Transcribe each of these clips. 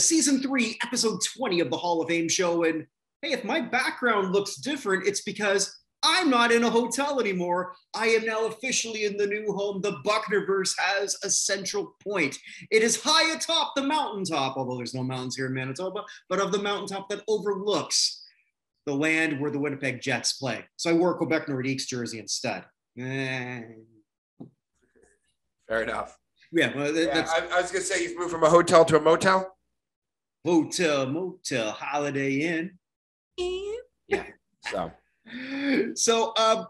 Welcome, everyone, to season three, episode 20 of the Hall of Fame show. And hey, if my background looks different, it's because I'm not in a hotel anymore. I am now officially in the new home. The Buchnerverse has a central point. It is high atop the mountaintop, although there's no mountains here in Manitoba, but of the mountaintop that overlooks the land where the Winnipeg Jets play. So I wore a Quebec Nordiques jersey instead. Eh. Fair enough. Yeah, well, Yeah, I, I was gonna say you've moved from a hotel to a motel. Hotel, motel, Holiday Inn. Yeah. So so um,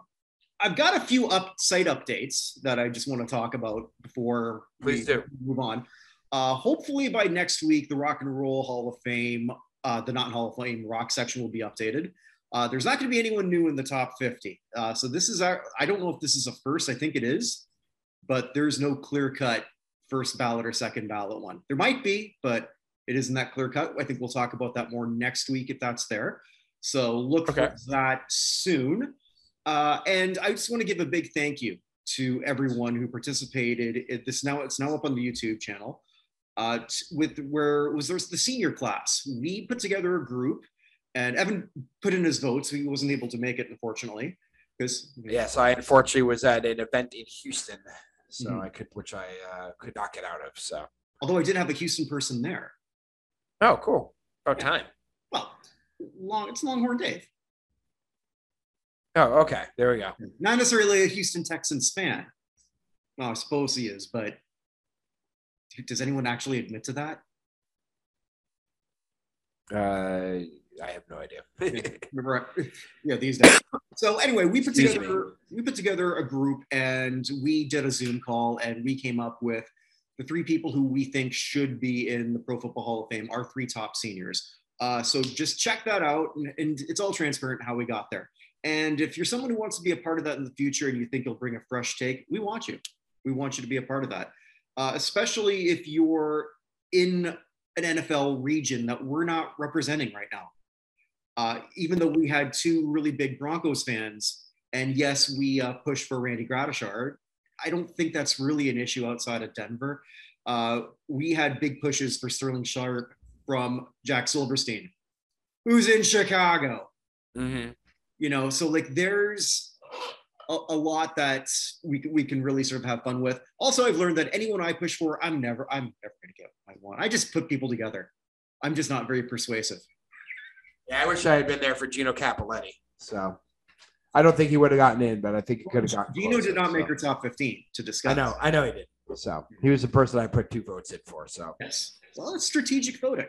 I've got a few up site updates that I just want to talk about before Please we do. move on. Uh, hopefully by next week, the Rock and Roll Hall of Fame, uh, the not Hall of Fame rock section will be updated. Uh, there's not going to be anyone new in the top 50. Uh, so this is our, I don't know if this is a first. I think it is, but there's no clear cut first ballot or second ballot one. There might be, but it isn't that clear cut. I think we'll talk about that more next week if that's there. So look Okay. for that soon. Uh, and I just want to give a big thank you to everyone who participated. It, this now it's now up on the YouTube channel. Uh, t- with where was there's the senior class. We put together a group, and Evan put in his votes. He wasn't able to make it, unfortunately, because yes, I unfortunately was at an event in Houston, so Mhm. I could, which I uh, could not get out of. So although I did have a Houston person there. Oh, cool. About time. Well, long it's Longhorn Dave, Oh, okay. There we go. not necessarily a Houston Texans fan. Well, I suppose he is, but does anyone actually admit to that? Uh, I have no idea. Remember, yeah, these days. So anyway, we put together we put together a group and we did a Zoom call and we came up with the three people who we think should be in the Pro Football Hall of Fame, are three top seniors. Uh, so just check that out, and, and it's all transparent how we got there. And if you're someone who wants to be a part of that in the future and you think you'll bring a fresh take, we want you. We want you to be a part of that, uh, especially if you're in an NFL region that we're not representing right now. Uh, even though we had two really big Broncos fans, and yes, we uh, pushed for Randy Gradishar, I don't think that's really an issue outside of Denver. Uh, we had big pushes for Sterling Sharpe from Jack Silverstein, who's in Chicago. Hmm you know so like there's a, a lot that we, we can really sort of have fun with. Also i've learned that anyone i push for i'm never i'm never going to get what i want i just put people together. I'm just not very persuasive. Yeah, I wish I had been there for Gino Cappelletti. So I don't think he would have gotten in, but I think he could have gotten. Dino did not make so. her top 15 to discuss I know. I know he did. So he was the person I put two votes in for. So yes well it's strategic voting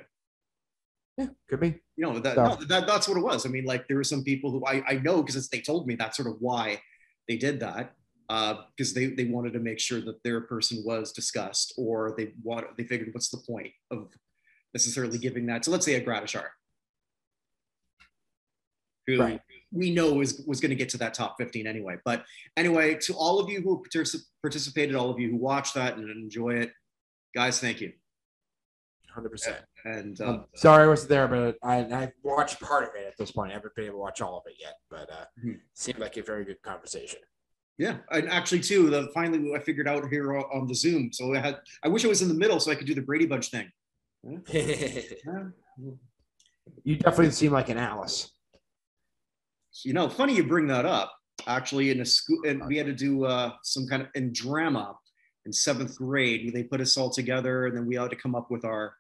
yeah, could be. you know that, So- no, that that's what it was i mean like there were some people who i, I know because they told me that's sort of why they did that uh, because they, they wanted to make sure that their person was discussed or they want they figured what's the point of necessarily giving that so let's say a Gradishar who Right. We know was was going to get to that top 15 anyway but anyway to all of you who particip- participated all of you who watched that and enjoy it guys thank you Hundred percent. and uh, Um, sorry I wasn't there, but I I watched part of it at this point. I haven't been able to watch all of it yet, but uh, Mhm. seemed like a very good conversation. Yeah, and actually too, the finally I figured out here on on the Zoom. So I had I wish I was in the middle so I could do the Brady Bunch thing. you definitely seem like an Alice. You know, funny you bring that up. Actually, in a school, and we had to do uh, some kind of in drama in seventh grade. They put us all together, and then we had to come up with our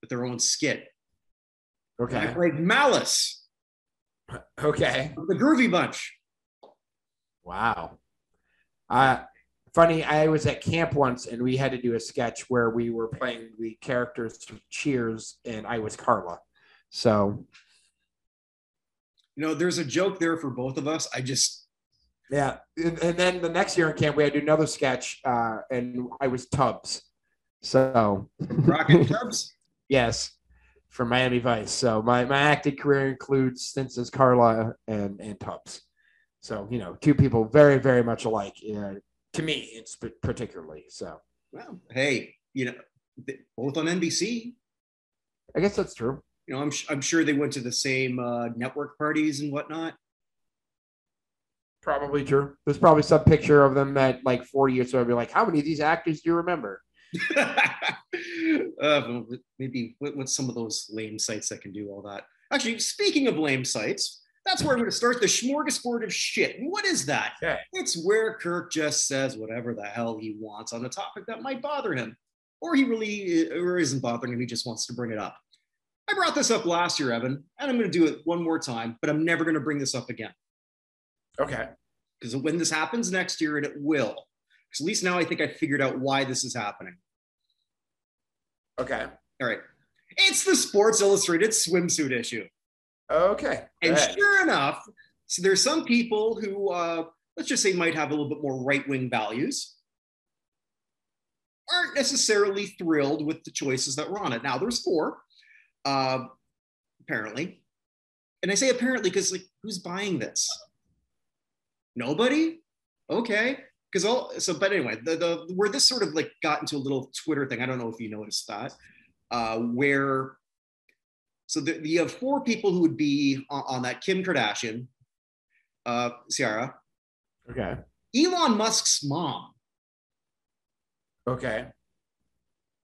with their own skit. And I Okay. played Malice, Okay. the Groovy Bunch. Wow. Uh, funny, I was at camp once and we had to do a sketch where we were playing the characters from Cheers and I was Carla. So, You know, there's a joke there for both of us. I just yeah. And, and then the next year in camp, we had to do another sketch uh, and I was Tubbs. So, rocket Tubbs. yes, from Miami Vice. So, my, my acting career includes stints as Carla and, and Tubbs. So, you know, two people very, very much alike uh, to me, it's particularly. So, Well, hey, you know, th- both on NBC. I guess that's true. You know, I'm, I'm sure they went to the same uh, network parties and whatnot. Probably true. There's probably some picture of them at like 40 years old. Be like, how many of these actors do you remember? uh, maybe what, what's some of those lame sites that can do all that? Actually, speaking of lame sites, that's where I'm going to start the smorgasbord of shit. And what is that? Okay. It's where Kirk just says whatever the hell he wants on a topic that might bother him, or he really or isn't bothering him. He just wants to bring it up. I brought this up last year, Evan, and I'm going to do it one more time, but I'm never going to bring this up again Okay. because when this happens next year, and it will, because at least now I think I figured out why this is happening. Okay. All right. It's the Sports Illustrated swimsuit issue. Okay. And sure enough, so there's some people who, uh, let's just say, might have a little bit more right wing values, aren't necessarily thrilled with the choices that were on it. Now, there's four, uh, apparently. And I say apparently because, like, who's buying this? Nobody? Okay. Because all so, but anyway, the, the where this sort of like got into a little Twitter thing. I don't know if you noticed that, uh, where so the, you have four people who would be on, on that Kim Kardashian, uh, Ciara, Okay. Elon Musk's mom, Okay.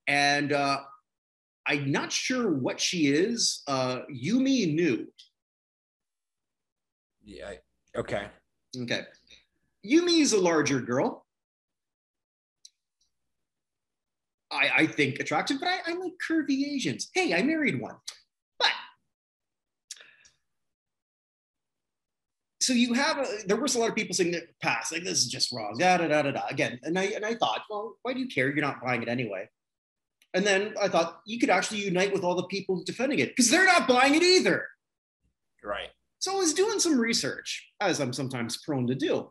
and uh, I'm not sure what she is. Uh, Yumi Nu. Yeah. Okay. Okay. Yumi is a larger girl. I, I think attractive, but I, I like curvy Asians. Hey, I married one. But so you have a, there was a lot of people saying that pass, like this is just wrong. Da da da da da. Again, and I and I thought, well, why do you care? You're not buying it anyway. And then I thought you could actually unite with all the people defending it because they're not buying it either. Right. So I was doing some research, as I'm sometimes prone to do.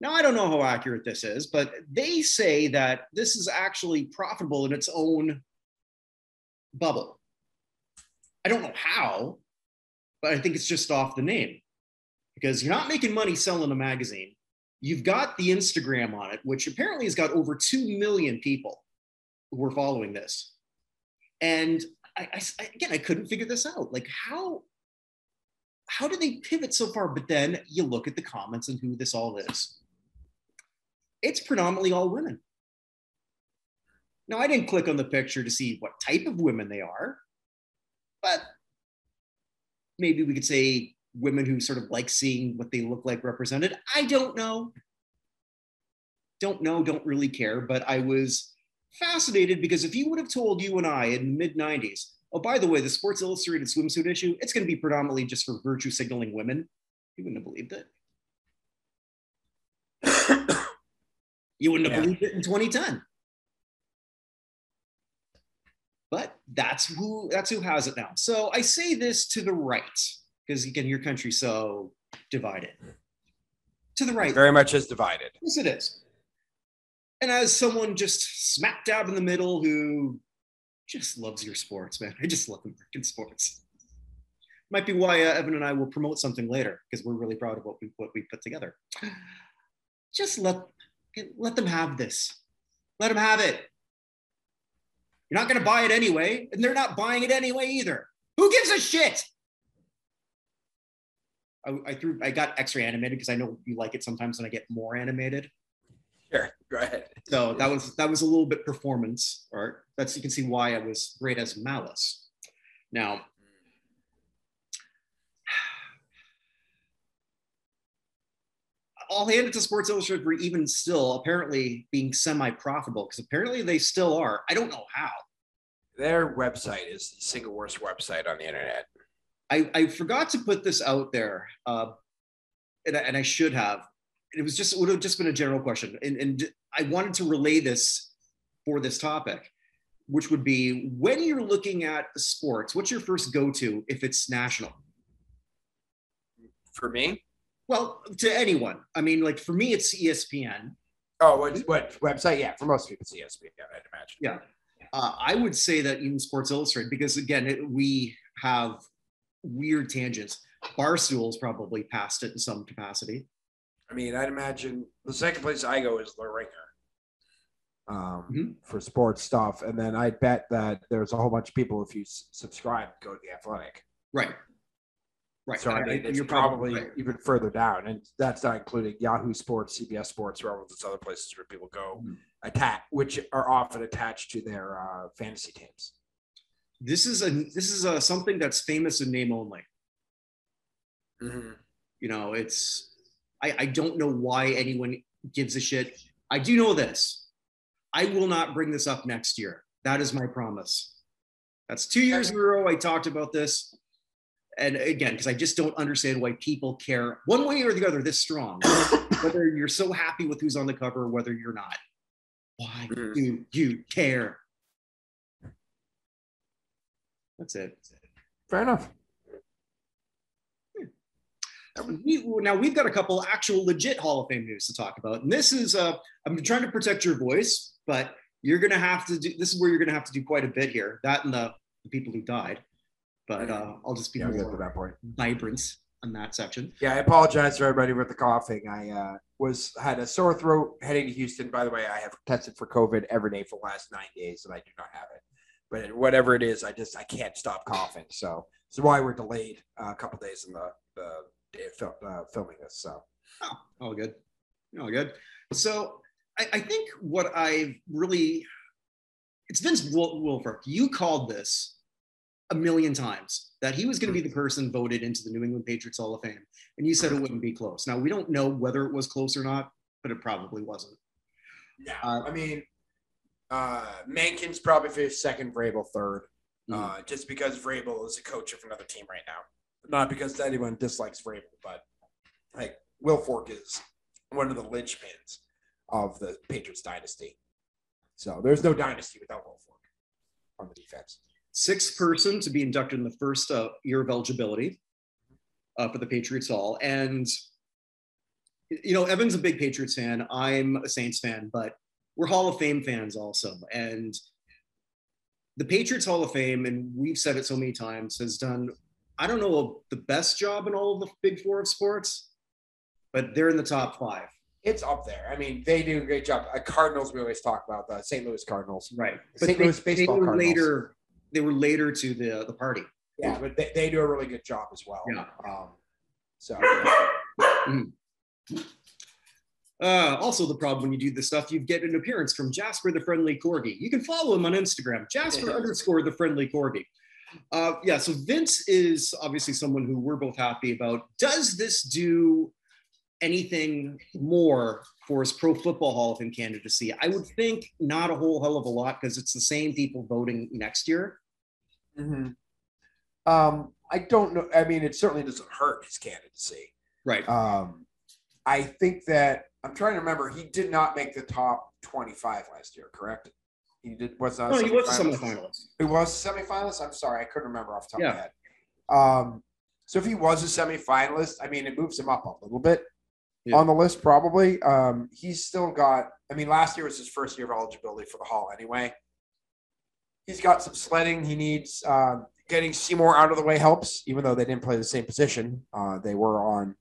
Now, I don't know how accurate this is, but they say that this is actually profitable in its own bubble. I don't know how, but I think it's just off the name because you're not making money selling a magazine. You've got the Instagram on it, which apparently has got over 2 million people who are following this. And I, I, again, I couldn't figure this out. Like, how how do they pivot so far? But then you look at the comments and who this all is. It's predominantly all women. Now, I didn't click on the picture to see what type of women they are, but maybe we could say women who sort of like seeing what they look like represented. I don't know. Don't know, don't really care, but I was fascinated because if you would have told you and I in the mid 90s, oh, by the way, the Sports Illustrated swimsuit issue, it's going to be predominantly just for virtue signaling women, you wouldn't have believed it. you wouldn't have Yeah. believed it in 2010. But that's who that's who has it now. So I say this to the right because again, your country's so divided. To the right, Very much is divided. Yes, it is. And as someone just smack dab in the middle who just loves your sports, man, I just love American sports. Might be why uh, Evan and I will promote something later because we're really proud of what we what we put together. Just let let them have this. Let them have it. You're not going to buy it anyway, and they're not buying it anyway either. Who gives a shit? I, I threw I got extra animated because I know you like it sometimes when I get more animated. Sure. Go ahead. So that was that was a little bit performance art. That's you can see why I was great as Malice. Now, I'll hand it to Sports Illustrated for even still apparently being semi-profitable because apparently they still are. I don't know how. Their website is the single worst website on the internet. I, I forgot to put this out there, uh, and, I, and I should have. It was just it would have just been a general question, and, and I wanted to relay this for this topic, which would be when you're looking at sports, what's your first go-to if it's national? For me? Well, to anyone. I mean, like for me, it's ESPN. Oh, what, what website? Yeah, for most people, it's ESPN, I'd imagine. Yeah. Uh, I would say that even Sports Illustrated, because again, it, we have weird tangents. Barstool's probably passed it in some capacity. I mean, I'd imagine the second place I go is The Ringer um, Mhm. for sports stuff. And then I bet that there's a whole bunch of people, if you s- subscribe, go to The Athletic. Right. Right. So I mean, it's you're probably right. even further down, and that's not including Yahoo Sports, CBS Sports, or all of those other places where people go Mhm. attach, which are often attached to their uh, fantasy teams. this is a this is a something that's famous in name only. Mm-hmm. You know, it's I, I don't know why anyone gives a shit. I do know this. I will not bring this up next year. That is my promise. That's two years in a row I talked about this. And again, because I just don't understand why people care one way or the other this strong, whether you're so happy with who's on the cover or whether you're not. Why Mhm. do you care? That's it. Fair enough. We, now we've got a couple actual legit Hall of Fame news to talk about, and this is uh, I'm trying to protect your voice, but you're gonna have to do. This is where you're gonna have to do quite a bit here. That and the, the people who died, but uh, I'll just be Yeah, to more that point. vibrant on that section. Yeah, I apologize for everybody with the coughing. I uh, was had a sore throat heading to Houston. By the way, I have tested for COVID every day for the last nine days, and I do not have it. But whatever it is, I just I can't stop coughing. So this is why we're delayed uh, a couple days in the the day of fil- uh, filming this. So Oh, all good. All good. So I, I think what I've really, it's Vince Wil- Wilfork. You called this a million times that he was going to be the person voted into the New England Patriots Hall of Fame. And you said it wouldn't be close. Now, we don't know whether it was close or not, but it probably wasn't. yeah, Uh, I mean, uh, Mankins probably for second, Vrabel third, Mhm. uh, just because Vrabel is a coach of another team right now. Not because anyone dislikes Vrabel, but like Wilfork is one of the linchpins of the Patriots dynasty. So there's no dynasty without Wilfork on the defense. Sixth person to be inducted in the first uh, year of eligibility uh, for the Patriots Hall. And, you know, Evan's a big Patriots fan. I'm a Saints fan, but we're Hall of Fame fans also. And the Patriots Hall of Fame, and we've said it so many times, has done, I don't know, the best job in all of the big four of sports, but they're in the top five. It's up there. I mean, they do a great job. Uh, Cardinals, we always talk about the St. Louis Cardinals. Right. St. they, Louis baseball they were Cardinals. later, they were later to the, the party. Yeah, but they, they do a really good job as well. Yeah. Um, so Uh, also, the problem when you do this stuff, you get an appearance from Jasper the Friendly Corgi. You can follow him on Instagram, Jasper underscore the Friendly Corgi. Uh, yeah, so Vince is obviously someone who we're both happy about. Does this do anything more for his Pro Football Hall of Fame candidacy? I would think not a whole hell of a lot because it's the same people voting next year. Mhm. Um, I don't know. I mean, it certainly doesn't hurt his candidacy. Right. Um, I think that I'm trying to remember. He did not make the top 25 last year, correct? He did. Was not. No, he was a semifinalist? He was a semifinalist. I'm sorry, I couldn't remember off the top Yeah. of my head. Um, so if he was a semifinalist, I mean, it moves him up a little bit Yeah. on the list, probably. Um, he's still got. I mean, last year was his first year of eligibility for the Hall, anyway. He's got some sledding. He needs uh, getting Seymour out of the way helps, even though they didn't play the same position. Uh, they were on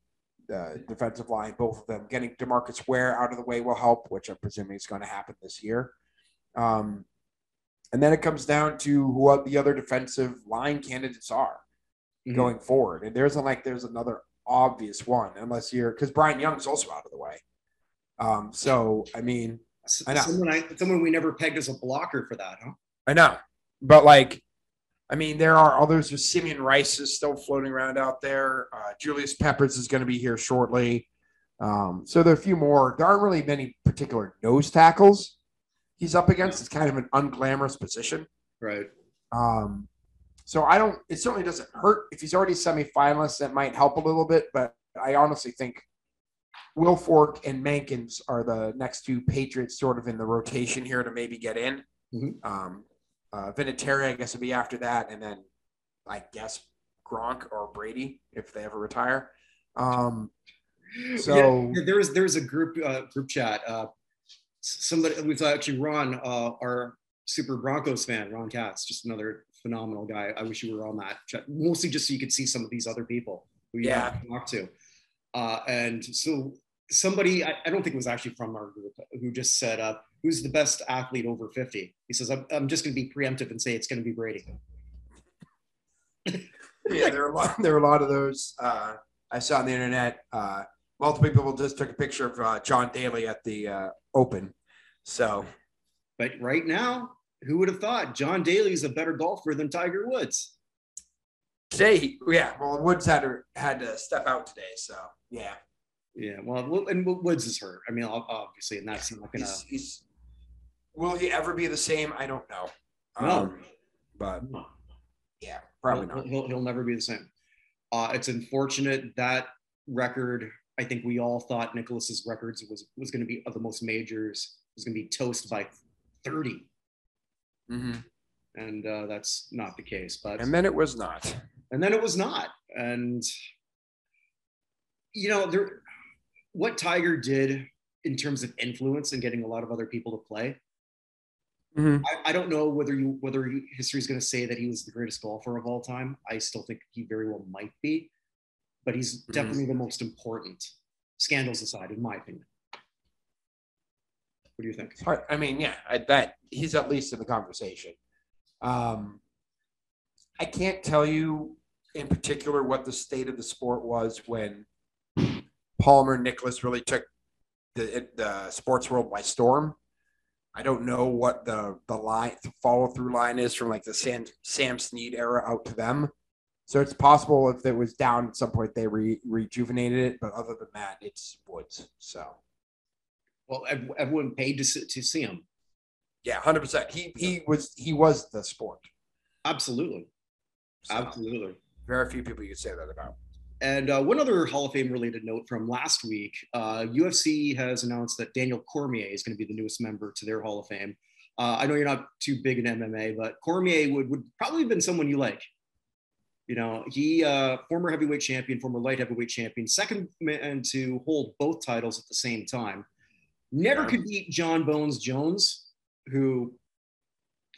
the defensive line, both of them. Getting Demarcus Ware out of the way will help, which I'm presuming is going to happen this year. Um, and then it comes down to what the other defensive line candidates are Mhm. going forward. And there's a, like there's another obvious one, unless you're because Bryant Young's also out of the way. Um, so I mean, I know. Someone, I, someone we never pegged as a blocker for that, huh? I know, but like, I mean, there are others. There's Simeon Rice is still floating around out there. Uh, Julius Peppers is going to be here shortly. Um, so there are a few more. There aren't really many particular nose tackles he's up against. It's kind of an unglamorous position. Right. Um, so I don't. It certainly doesn't hurt if he's already semifinalist. That might help a little bit, but I honestly think Wilfork and Mankins are the next two Patriots, sort of in the rotation here to maybe get in. Mhm. Um, uh, Vinatieri, I guess, would be after that, and then I guess Gronk or Brady if they ever retire. Um, So- yeah, there's there's a group uh, group chat. Uh, somebody was actually Ron, uh, our Super Broncos fan, Ron Katz, just another phenomenal guy. I wish you were on that chat, mostly just so you could see some of these other people who you Yeah. talk to. Uh, and so somebody, I, I don't think it was actually from our group, who just said, uh, "Who's the best athlete over 50?" He says, "I'm, I'm just going to be preemptive and say it's going to be Brady." yeah, there are a lot. There are a lot of those. Uh, I saw on the internet. Uh, multiple people just took a picture of uh, John Daly at the uh, Open. So But right now, who would have thought John Daly is a better golfer than Tiger Woods? Today, yeah. Well, Woods had to had to step out today, so yeah. Yeah, well, and Woods is hurt. I mean, obviously, and that's not gonna. He's, he's, will he ever be the same? I don't know. No, um, but yeah, probably he'll, not. He'll, he'll never be the same. Uh, it's unfortunate that record. I think we all thought Nicklaus's records was was going to be of the most majors was going to be toast by 30 mm-hmm. and uh, that's not the case. But and then it was not. And then it was not. And you know, there what Tiger did in terms of influence and getting a lot of other people to play. Mm-hmm. I, I, don't know whether you whether history is going to say that he was the greatest golfer of all time. I still think he very well might be, but he's mm-hmm. definitely the most important. Scandals aside, in my opinion. What do you think? I mean, yeah, I, that he's at least in the conversation. Um, I can't tell you in particular what the state of the sport was when Palmer Nicklaus really took the the sports world by storm. I don't know what the the line the follow through line is from like the Sam Sam Snead era out to them. So it's possible if it was down at some point they re, rejuvenated it, but other than that, it's Woods. So, well, everyone paid to to see him. Yeah, hundred percent. He he was he was the sport. Absolutely, so, absolutely. Very few people you could say that about. And uh, one other Hall of Fame related note from last week uh, UFC has announced that Daniel Cormier is going to be the newest member to their Hall of Fame. Uh, I know you're not too big in MMA, but Cormier would, would probably have been someone you like. You know, he, uh, former heavyweight champion, former light heavyweight champion, second man to hold both titles at the same time. Never yeah. could beat Jon Bones Jones, who,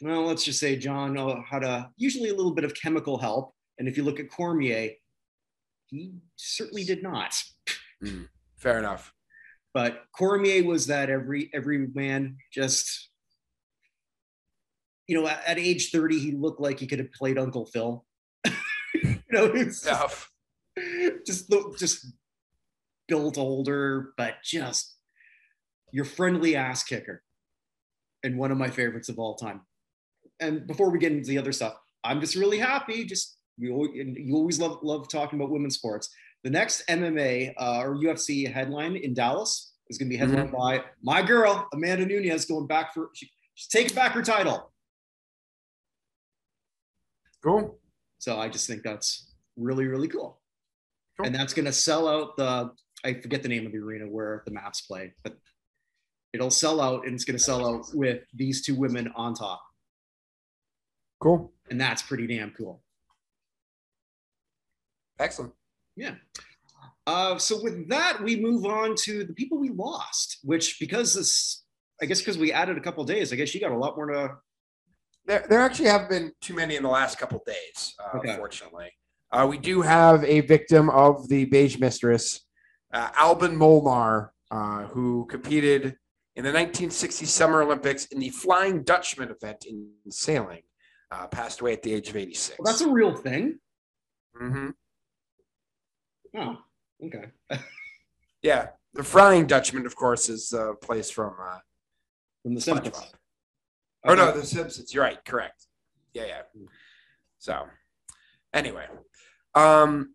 well, let's just say John uh, had a usually a little bit of chemical help. And if you look at Cormier, he certainly did not. Mm, fair enough. But Cormier was that every every man just you know at, at age 30 he looked like he could have played Uncle Phil. you know, it's tough. Just just built older, but just your friendly ass kicker. And one of my favorites of all time. And before we get into the other stuff, I'm just really happy. Just we always, you always love love talking about women's sports. The next MMA uh, or UFC headline in Dallas is going to be headlined mm-hmm. by my girl Amanda Nunes going back for she, she's taking back her title. Cool. So I just think that's really really cool, cool. and that's going to sell out the I forget the name of the arena where the Mavs play, but it'll sell out and it's going to sell out with these two women on top. Cool. And that's pretty damn cool. Excellent. Yeah. Uh, so with that, we move on to the people we lost, which because this, I guess because we added a couple days, I guess you got a lot more to. There, there actually have been too many in the last couple days, uh, okay. unfortunately. Uh, we do have a victim of the Beige Mistress, uh, Albin Molnar, uh, who competed in the 1960 Summer Olympics in the Flying Dutchman event in sailing. Uh, passed away at the age of 86. Well, that's a real thing. Mm-hmm. Oh, okay. yeah, the Flying Dutchman, of course, is a place from uh, from the Simpsons. Oh no, the Simpsons. You're right. Correct. Yeah, yeah. So, anyway, um,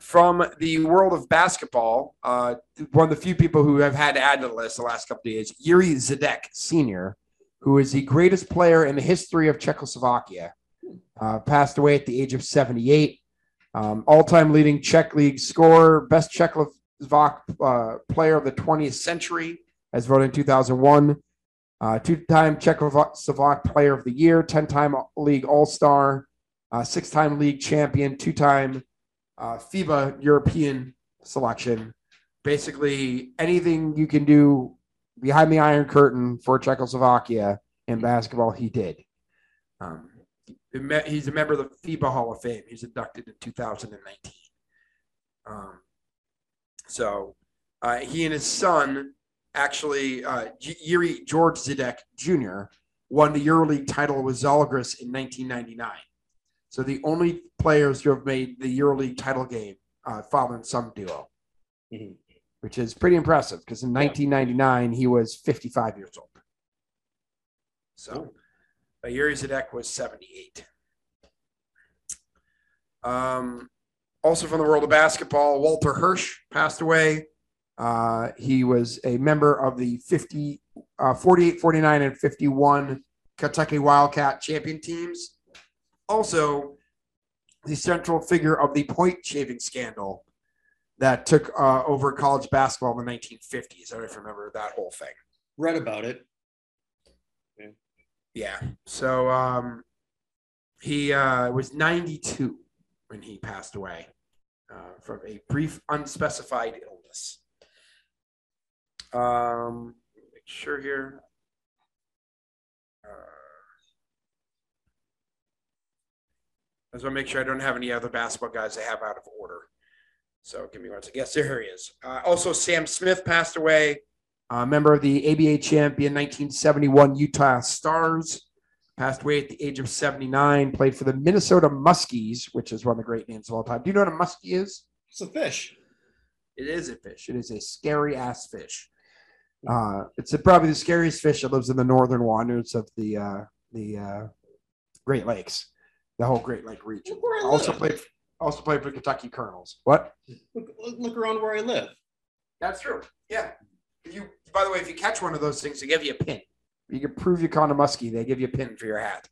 from the world of basketball, uh, one of the few people who have had to add to the list the last couple of days, Yuri Zidek Sr., who is the greatest player in the history of Czechoslovakia, uh, passed away at the age of 78. Um, all-time leading Czech league scorer, best Czechoslovak uh, player of the 20th century, as voted in 2001. Uh, two-time Czechoslovak player of the year, 10-time league all-star, uh, six-time league champion, two-time uh, FIBA European selection. Basically, anything you can do behind the Iron Curtain for Czechoslovakia in basketball, he did. Um, He's a member of the FIBA Hall of Fame. He's inducted in 2019. Um, so uh, he and his son actually, uh, Yuri George Zidek Jr., won the EuroLeague title with Zalgiris in 1999. So the only players who have made the EuroLeague title game, uh, and son duo, mm-hmm. which is pretty impressive because in 1999 he was 55 years old. So Uh, Yuri Zidek was 78. Um, also from the world of basketball, Walter Hirsch passed away. Uh, he was a member of the 50, uh, 48, 49, and 51 Kentucky Wildcat champion teams. Also, the central figure of the point shaving scandal that took uh, over college basketball in the 1950s. I don't know if you remember that whole thing. Read about it. Yeah. So um, he uh, was 92 when he passed away uh, from a brief, unspecified illness. Um, make sure here. Uh, I just want to make sure I don't have any other basketball guys I have out of order. So give me one second. Yes, there he is. Uh, also, Sam Smith passed away. Uh, member of the ABA champion 1971 Utah Stars. Passed away at the age of 79. Played for the Minnesota Muskies, which is one of the great names of all time. Do you know what a muskie is? It's a fish. It is a fish. It is a scary ass fish. Uh, it's a, probably the scariest fish that lives in the northern waters of the uh, the uh, Great Lakes, the whole Great Lake region. Look where I Also played also played for Kentucky Colonels. What? Look, look, around where I live. That's true. Yeah. If you, by the way, if you catch one of those things, they give you a pin. You can prove you caught a muskie. They give you a pin for your hat.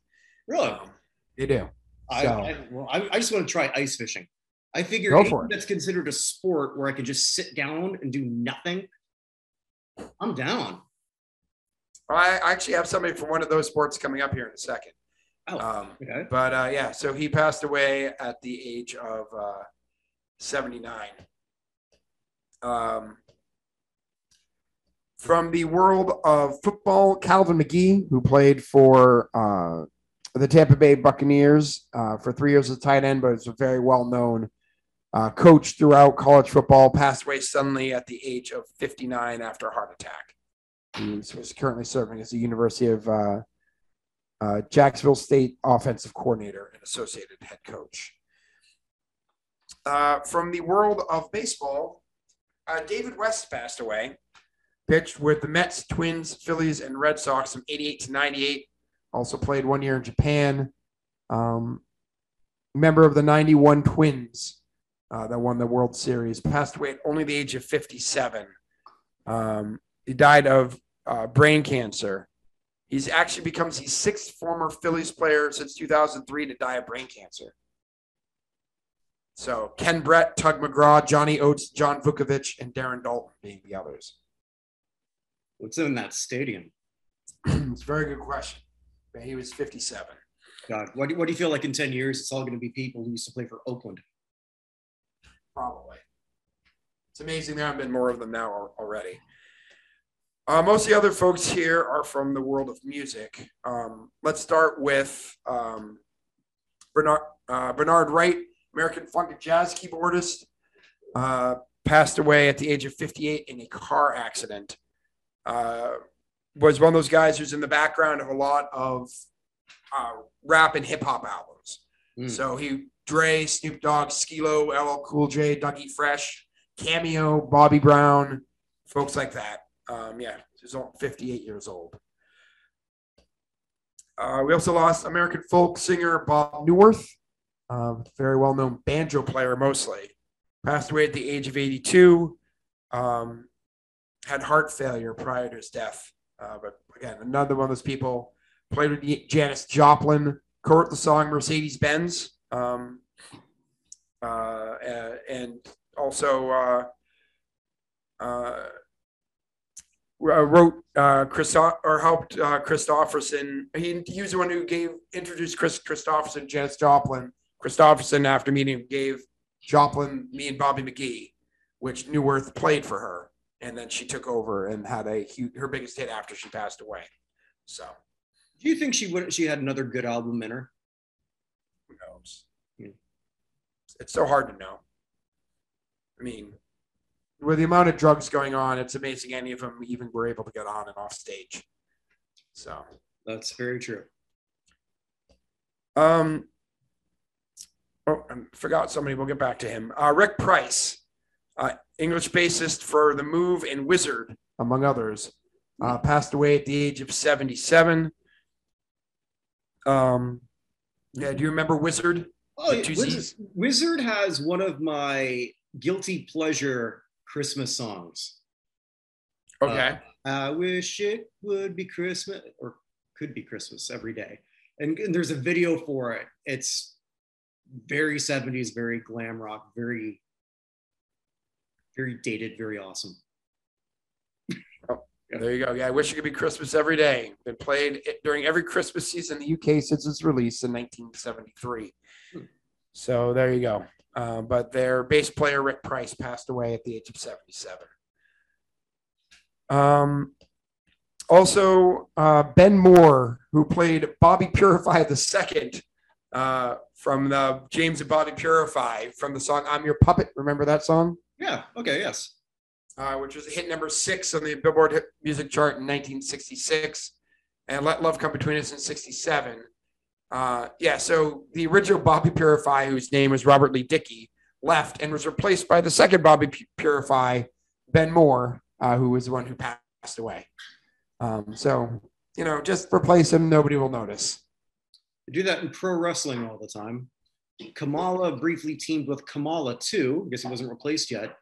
Really? Um, they do. I, So- I, well, I, I just want to try ice fishing. I figure Go for it. that's considered a sport where I can just sit down and do nothing. I'm down. I actually have somebody from one of those sports coming up here in a second. Oh, Um, okay. But uh, yeah, so he passed away at the age of uh, 79. Um, from the world of football, Calvin Magee, who played for uh, the Tampa Bay Buccaneers uh, for three years as a tight end, but is a very well known uh, coach throughout college football, passed away suddenly at the age of 59 after a heart attack. He was, was currently serving as the University of uh, Jacksonville State offensive coordinator and associated head coach. Uh, from the world of baseball, uh, David West passed away. Pitched with the Mets, Twins, Phillies, and Red Sox from 88 to 98. Also played one year in Japan. Um, member of the 91 Twins uh, that won the World Series. Passed away at only the age of 57. Um, he died of uh, brain cancer. He's actually becomes the sixth former Phillies player since 2003 to die of brain cancer. So Ken Brett, Tug McGraw, Johnny Oates, John Vukovic, and Darren Daulton being the others. What's in that stadium? it's a very good question. But he was 57. God, what do, what do you feel like in 10 years? It's all going to be people who used to play for Oakland. Probably. It's amazing there haven't been more of them now already. Uh, most of the other folks here are from the world of music. Um, let's start with um, Bernard, uh, Bernard Wright, American funk and jazz keyboardist, uh, passed away at the age of 58 in a car accident. Uh, was one of those guys who's in the background of a lot of uh, rap and hip hop albums. Mm. So he Dre, Snoop Dogg, Skilo, LL Cool J, Dougie Fresh, Cameo, Bobby Brown, folks like that. Um, yeah, he's all 58 years old. Uh, we also lost American folk singer Bob Neuwirth, um, very well known banjo player mostly. Passed away at the age of 82. Um, had heart failure prior to his death. Uh, but again, another one of those people played with Janis Joplin, co-wrote the song Mercedes Benz, um, uh, uh, and also uh, uh, wrote uh, Christo- or helped uh, Kristofferson. He, he was the one who gave introduced Kris Kristofferson, Janis Joplin. Kristofferson, after meeting, gave Joplin me and Bobby McGee, which Neuwirth played for her, and then she took over and had a huge, her biggest hit after she passed away. So Do you think she would? She had another good album in her. who knows? Hmm. It's so hard to know. I mean, with the amount of drugs going on, it's amazing any of them even were able to get on and off stage. So, That's very true. um, oh, I forgot somebody. We'll get back to him. Uh, Rick Price, uh, English bassist for The Move and Wizzard, among others, uh, passed away at the age of 77. Um, yeah. Do you remember Wizzard? Oh, yeah, Wizzard, Wizzard has one of my guilty pleasure Christmas songs. Okay. I wish it would be Christmas or could be Christmas every day. And, and there's a video for it. It's very 70s, very glam rock, very, very dated, very awesome. There you go. Yeah, I wish it could be Christmas every day. Been played it during every Christmas season in the UK since its release in 1973. Hmm. So there you go. Uh, but their bass player Rick Price passed away at the age of 77. Um, also, uh, Ben Moore, who played Bobby Purify the second uh, from the James and Bobby Purify from the song "I'm Your Puppet." Remember that song? Yeah. Okay. Yes. uh, which was a hit number six on the Billboard hit music chart in 1966, and Let Love Come Between Us in 67. Uh, yeah, so the original Bobby Purify, whose name was Robert Lee Dickey, left and was replaced by the second Bobby Pu- Purify, Ben Moore, uh, who was the one who passed away. Um, so, you know, just replace him, nobody will notice. They do that in pro wrestling all the time. Kamala briefly teamed with Kamala too. I guess he wasn't replaced yet.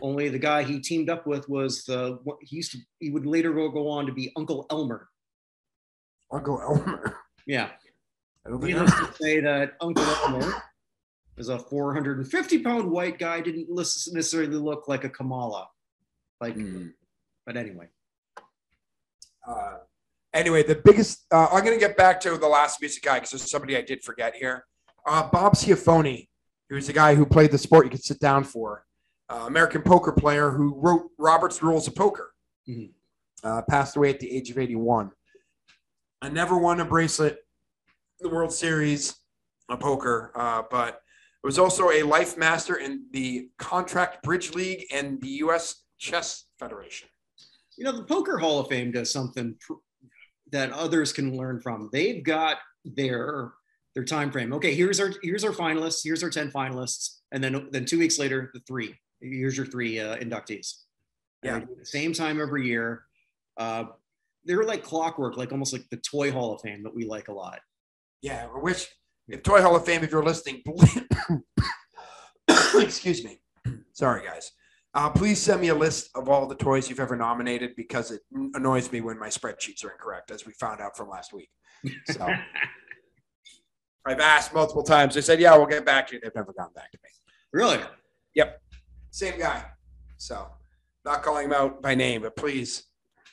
Only the guy he teamed up with was the he used to. He would later go, go on to be Uncle Elmer. Uncle Elmer. Yeah, I don't think needless to say that Uncle Elmer is a 450 pound white guy. Didn't necessarily look like a Kamala. Like, Hmm. but anyway. Uh, anyway, the biggest. Uh, I'm going to get back to the last music guy because there's somebody I did forget here. Uh, Bob Ciaffone, who's the guy who played the sport you could sit down for. Uh, American poker player who wrote Robert's Rules of Poker. Mhm. Uh, passed away at the age of 81. I never won a bracelet, in the World Series of poker, uh, but it was also a life master in the Contract Bridge League and the U.S. Chess Federation. You know, the Poker Hall of Fame does something pr- that others can learn from. They've got their their time frame. Okay, here's our here's our finalists. Here's our ten finalists, and then then two weeks later, the three. Here's your three uh, inductees. Yeah. same time every year. Uh, they're like clockwork, like almost like the Toy Hall of Fame that we like a lot. Yeah, I wish if Toy Hall of Fame, if you're listening, excuse me. Sorry, guys. Uh, please send me a list of all the toys you've ever nominated because it annoys me when my spreadsheets are incorrect, as we found out from last week. So I've asked multiple times. They said, "Yeah, we'll get back to you." They've never gotten back to me. Really? Yep. Same guy. So not calling him out by name, but please,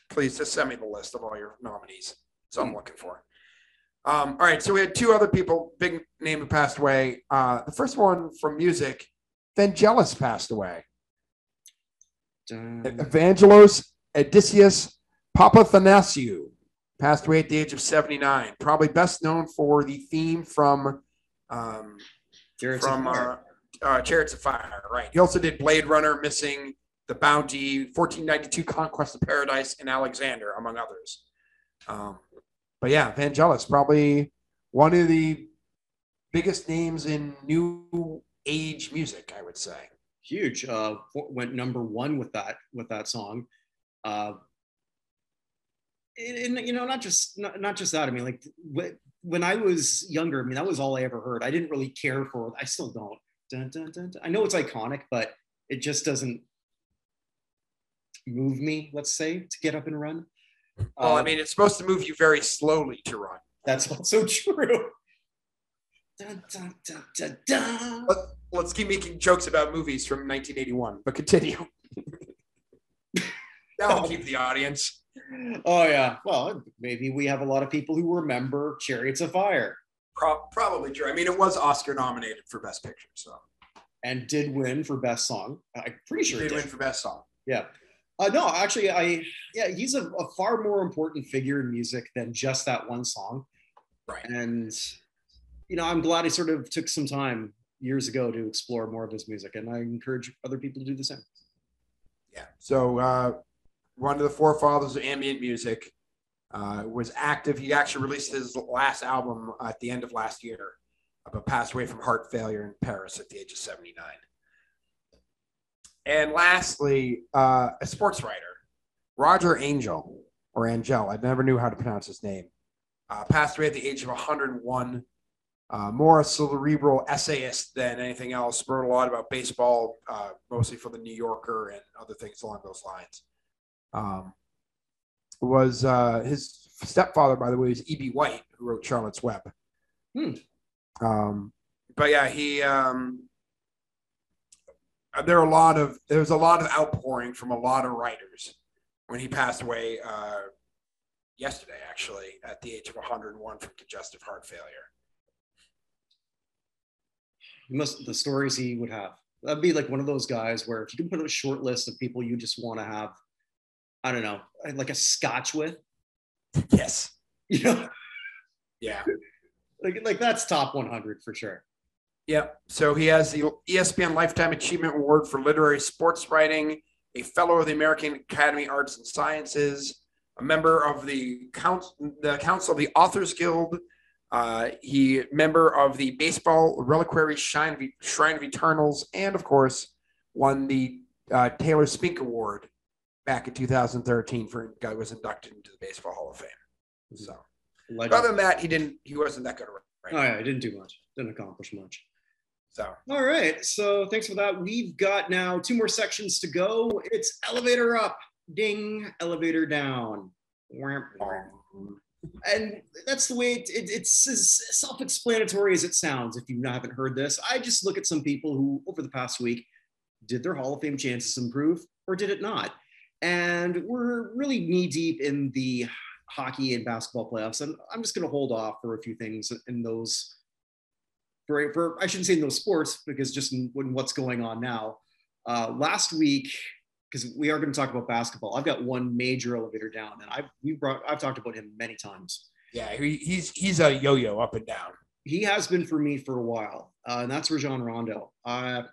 please just send me the list of all your nominees. That's all I'm looking for. Um, all right, so we had two other people, big name who passed away. Uh, the first one from music, Vangelis passed away. Dun- Evangelos Odysseus Papathanasiou passed away at the age of 79. Probably best known for the theme from um, Jarrett's from a fire. uh, uh, Chariots of Fire, right? He also did Blade Runner, Missing, The Bounty, 1492 Conquest of Paradise, and Alexander, among others. Um, but yeah, Vangelis, probably one of the biggest names in new age music, I would say. huge. Uh, went number one with that with that song. Uh, and, you know, not just not, not just that. I mean, like when I was younger, I mean, that was all I ever heard. I didn't really care for. I still don't. Dun, dun, dun. I know it's iconic, but it just doesn't move me. Let's say to get up and run. Well, I Uh, mean, it's supposed to move you very slowly to run. that's also true. Dun, dun, dun, dun, dun. Let, let's keep making jokes about movies from 1981, but continue. That'll keep the audience. Oh yeah. Well, maybe we have a lot of people who remember Chariots of Fire Pro- probably true. I mean, it was Oscar nominated for Best Picture, so and did win for best song. I'm pretty sure he it did did. win for Best Song. Yeah. Uh, no, actually, I yeah, he's a, a far more important figure in music than just that one song. Right. And you know, I'm glad I sort of took some time years ago to explore more of his music, and I encourage other people to do the same. Yeah. So uh, one of the forefathers of ambient music uh, was active. He actually released his last album at the end of last year, uh, but passed away from heart failure in Paris at the age of 79. And lastly, uh, a sports writer, Roger Angell or Angel. I never knew how to pronounce his name. Uh, passed away at the age of 101. Uh, more a cerebral essayist than anything else. Wrote a lot about baseball, uh, mostly for the New Yorker and other things along those lines. Um, was uh, his stepfather, by the way, is E.B. White, who wrote Charlotte's Web. Hmm. Um, but yeah, he um, there are a lot of there was a lot of outpouring from a lot of writers when he passed away uh, yesterday, actually, at the age of 101 from congestive heart failure. He must the stories he would have. That'd be like one of those guys where if you can put a short list of people you just want to have, I don't know, like a scotch with, Yes. you know, Yeah. like like that's top 100 for sure. Yep. So he has the ESPN Lifetime Achievement Award for literary sports writing, a fellow of the American Academy of Arts and Sciences, a member of the council, the Council of the Authors Guild. Uh, he member of the Baseball Reliquary Shrine of, Shrine of Eternals, and of course, won the uh, Taylor Spink Award back in 2013 for guy was inducted into the Baseball Hall of Fame. So, Legend. other than that, he didn't. He wasn't that good. at Oh yeah, I didn't do much. Didn't accomplish much. So. All right. So thanks for that. We've got now two more sections to go. It's elevator up, ding, elevator down. And that's the way it, it- it's as self explanatory as it sounds if you haven't heard this. I just look at some people who, over the past week, did their Hall of Fame chances improve or did it not? And we're really knee deep in the hockey and basketball playoffs. And I'm just going to hold off for a few things in those for, for I shouldn't say in those sports because just in, in what's going on now. Uh, last week, because we are going to talk about basketball, I've got one major elevator down, and I've we brought I've talked about him many times. Yeah, he, he's he's a yo-yo up and down. He has been for me for a while, uh, and that's Rajon Rondo. Uh,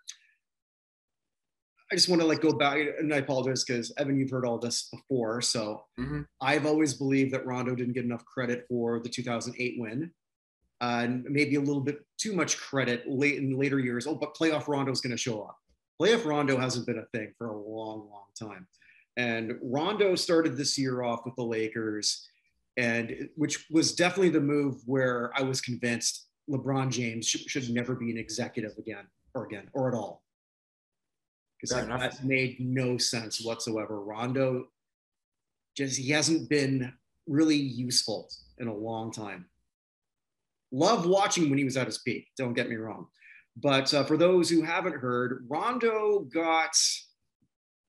I just want to like go back, and I apologize because Evan, you've heard all this before, so Mhm. I've always believed that Rondo didn't get enough credit for the 2008 win. Uh, and maybe a little bit too much credit late in later years. Oh, but playoff Rondo is going to show up. Playoff Rondo hasn't been a thing for a long, long time. And Rondo started this year off with the Lakers, and which was definitely the move where I was convinced LeBron James should, should never be an executive again or again or at all. Because that, that made no sense whatsoever. Rondo just he hasn't been really useful in a long time. Love watching when he was at his peak. Don't get me wrong, but uh, for those who haven't heard, Rondo got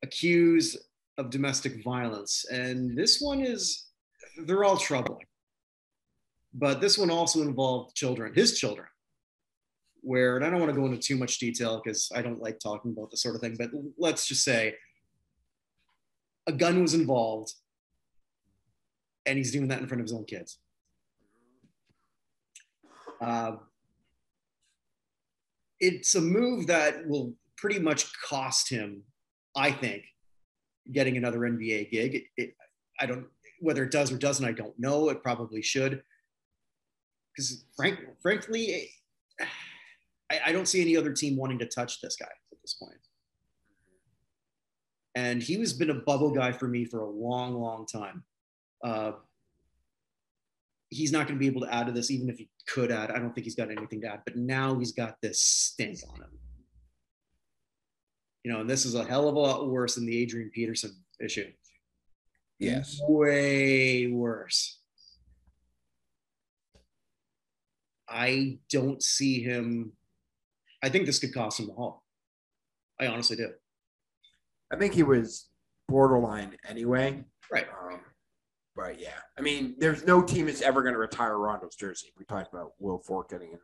accused of domestic violence, and this one is they're all troubling. But this one also involved children, his children, where and I don't want to go into too much detail because I don't like talking about this sort of thing. But let's just say a gun was involved, and he's doing that in front of his own kids. Uh, it's a move that will pretty much cost him, I think, getting another NBA gig. It, it, I don't whether it does or doesn't. I don't know. It probably should, because frank, frankly, I, I don't see any other team wanting to touch this guy at this point. And he was been a bubble guy for me for a long, long time. Uh, he's not going to be able to add to this, even if he could add. I don't think he's got anything to add. But now he's got this stink on him. You know, and this is a hell of a lot worse than the Adrian Peterson issue. Yes. Way worse. I don't see him. I think this could cost him the Hall. I honestly do. I think he was borderline anyway. Right. Um, but yeah, I mean, there's no team that's ever going to retire Rondo's jersey. We talked about Wilfork getting in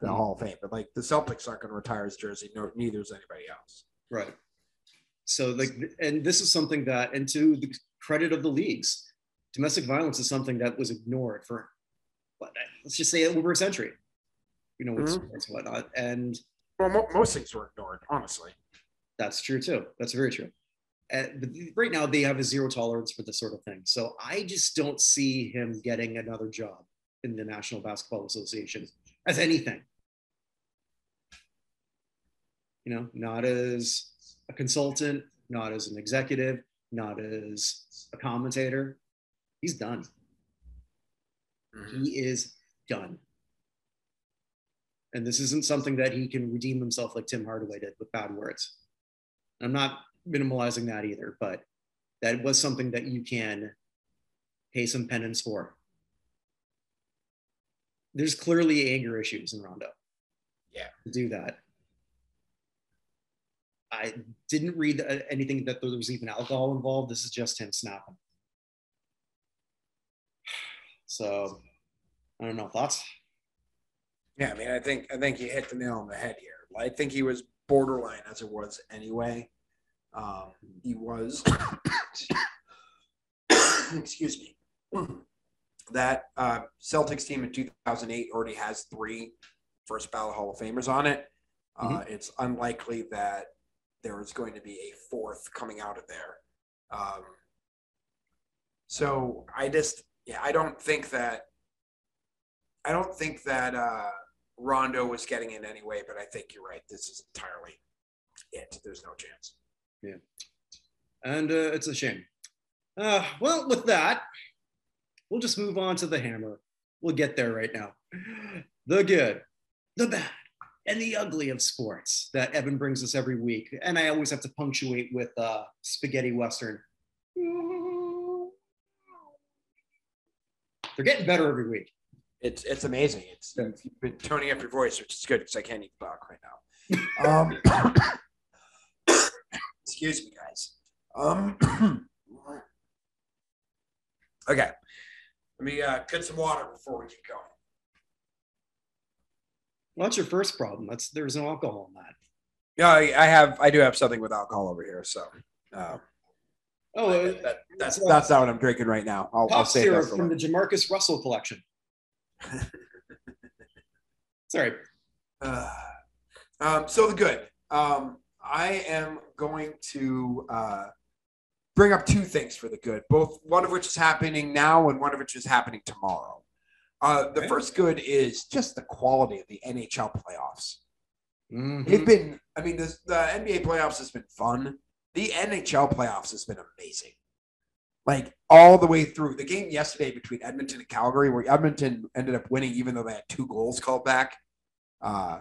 the Mhm. Hall of Fame, but like the Celtics aren't going to retire his jersey. No, neither is anybody else. Right. So like, and this is something that, and to the credit of the leagues, domestic violence is something that was ignored for, what, let's just say over a century. You know, Mhm. sports and whatnot, and Well, mo- most things were ignored, honestly. That's true too. That's very true. Uh, but right now, they have a zero tolerance for this sort of thing. So I just don't see him getting another job in the National Basketball Association as anything. You know, not as a consultant, not as an executive, not as a commentator. He's done. Mhm. He is done. And this isn't something that he can redeem himself like Tim Hardaway did with bad words. I'm not minimalizing that either, but that was something that you can pay some penance for. There's clearly anger issues in Rondo. Yeah. To do that. I didn't read anything that there was even alcohol involved. This is just him snapping. So, I don't know. Thoughts? Yeah, I mean, I think I think he hit the nail on the head here. I think he was borderline as it was anyway. Um, he was, excuse me, that uh, Celtics team in 2008 already has three first ballot Hall of Famers on it. Uh, It's unlikely that there is going to be a fourth coming out of there. Um, so I just, yeah, I don't think that, I don't think that uh, Rondo was getting in anyway, but I think you're right. This is entirely it. There's no chance. And uh, it's a shame. Uh, well, with that, we'll just move on to the hammer. We'll get there right now. The good, the bad, and the ugly of sports that Evan brings us every week. And I always have to punctuate with uh, spaghetti western. They're getting better every week. It's it's amazing. It's you've been toning up your voice, which is good because I can't even talk right now. Um, excuse me, guys. Um, okay, let me uh, get some water before we get going. Well, that's your first problem. That's there's no alcohol in that. Yeah, I, I have. I do have something with alcohol over here, so uh, Oh, uh, that, that's that's not what I'm drinking right now. I'll, I'll say syrup from the JaMarcus Russell collection. Sorry. Uh, um, so the good. Um, I am going to uh, bring up two things for the good, both one of which is happening now and one of which is happening tomorrow. Uh, the Okay. first good is just the quality of the NHL playoffs. Mhm. They've been, I mean, the, the NBA playoffs has been fun. The NHL playoffs has been amazing. Like all the way through. The game yesterday between Edmonton and Calgary, where Edmonton ended up winning, even though they had two goals called back, uh,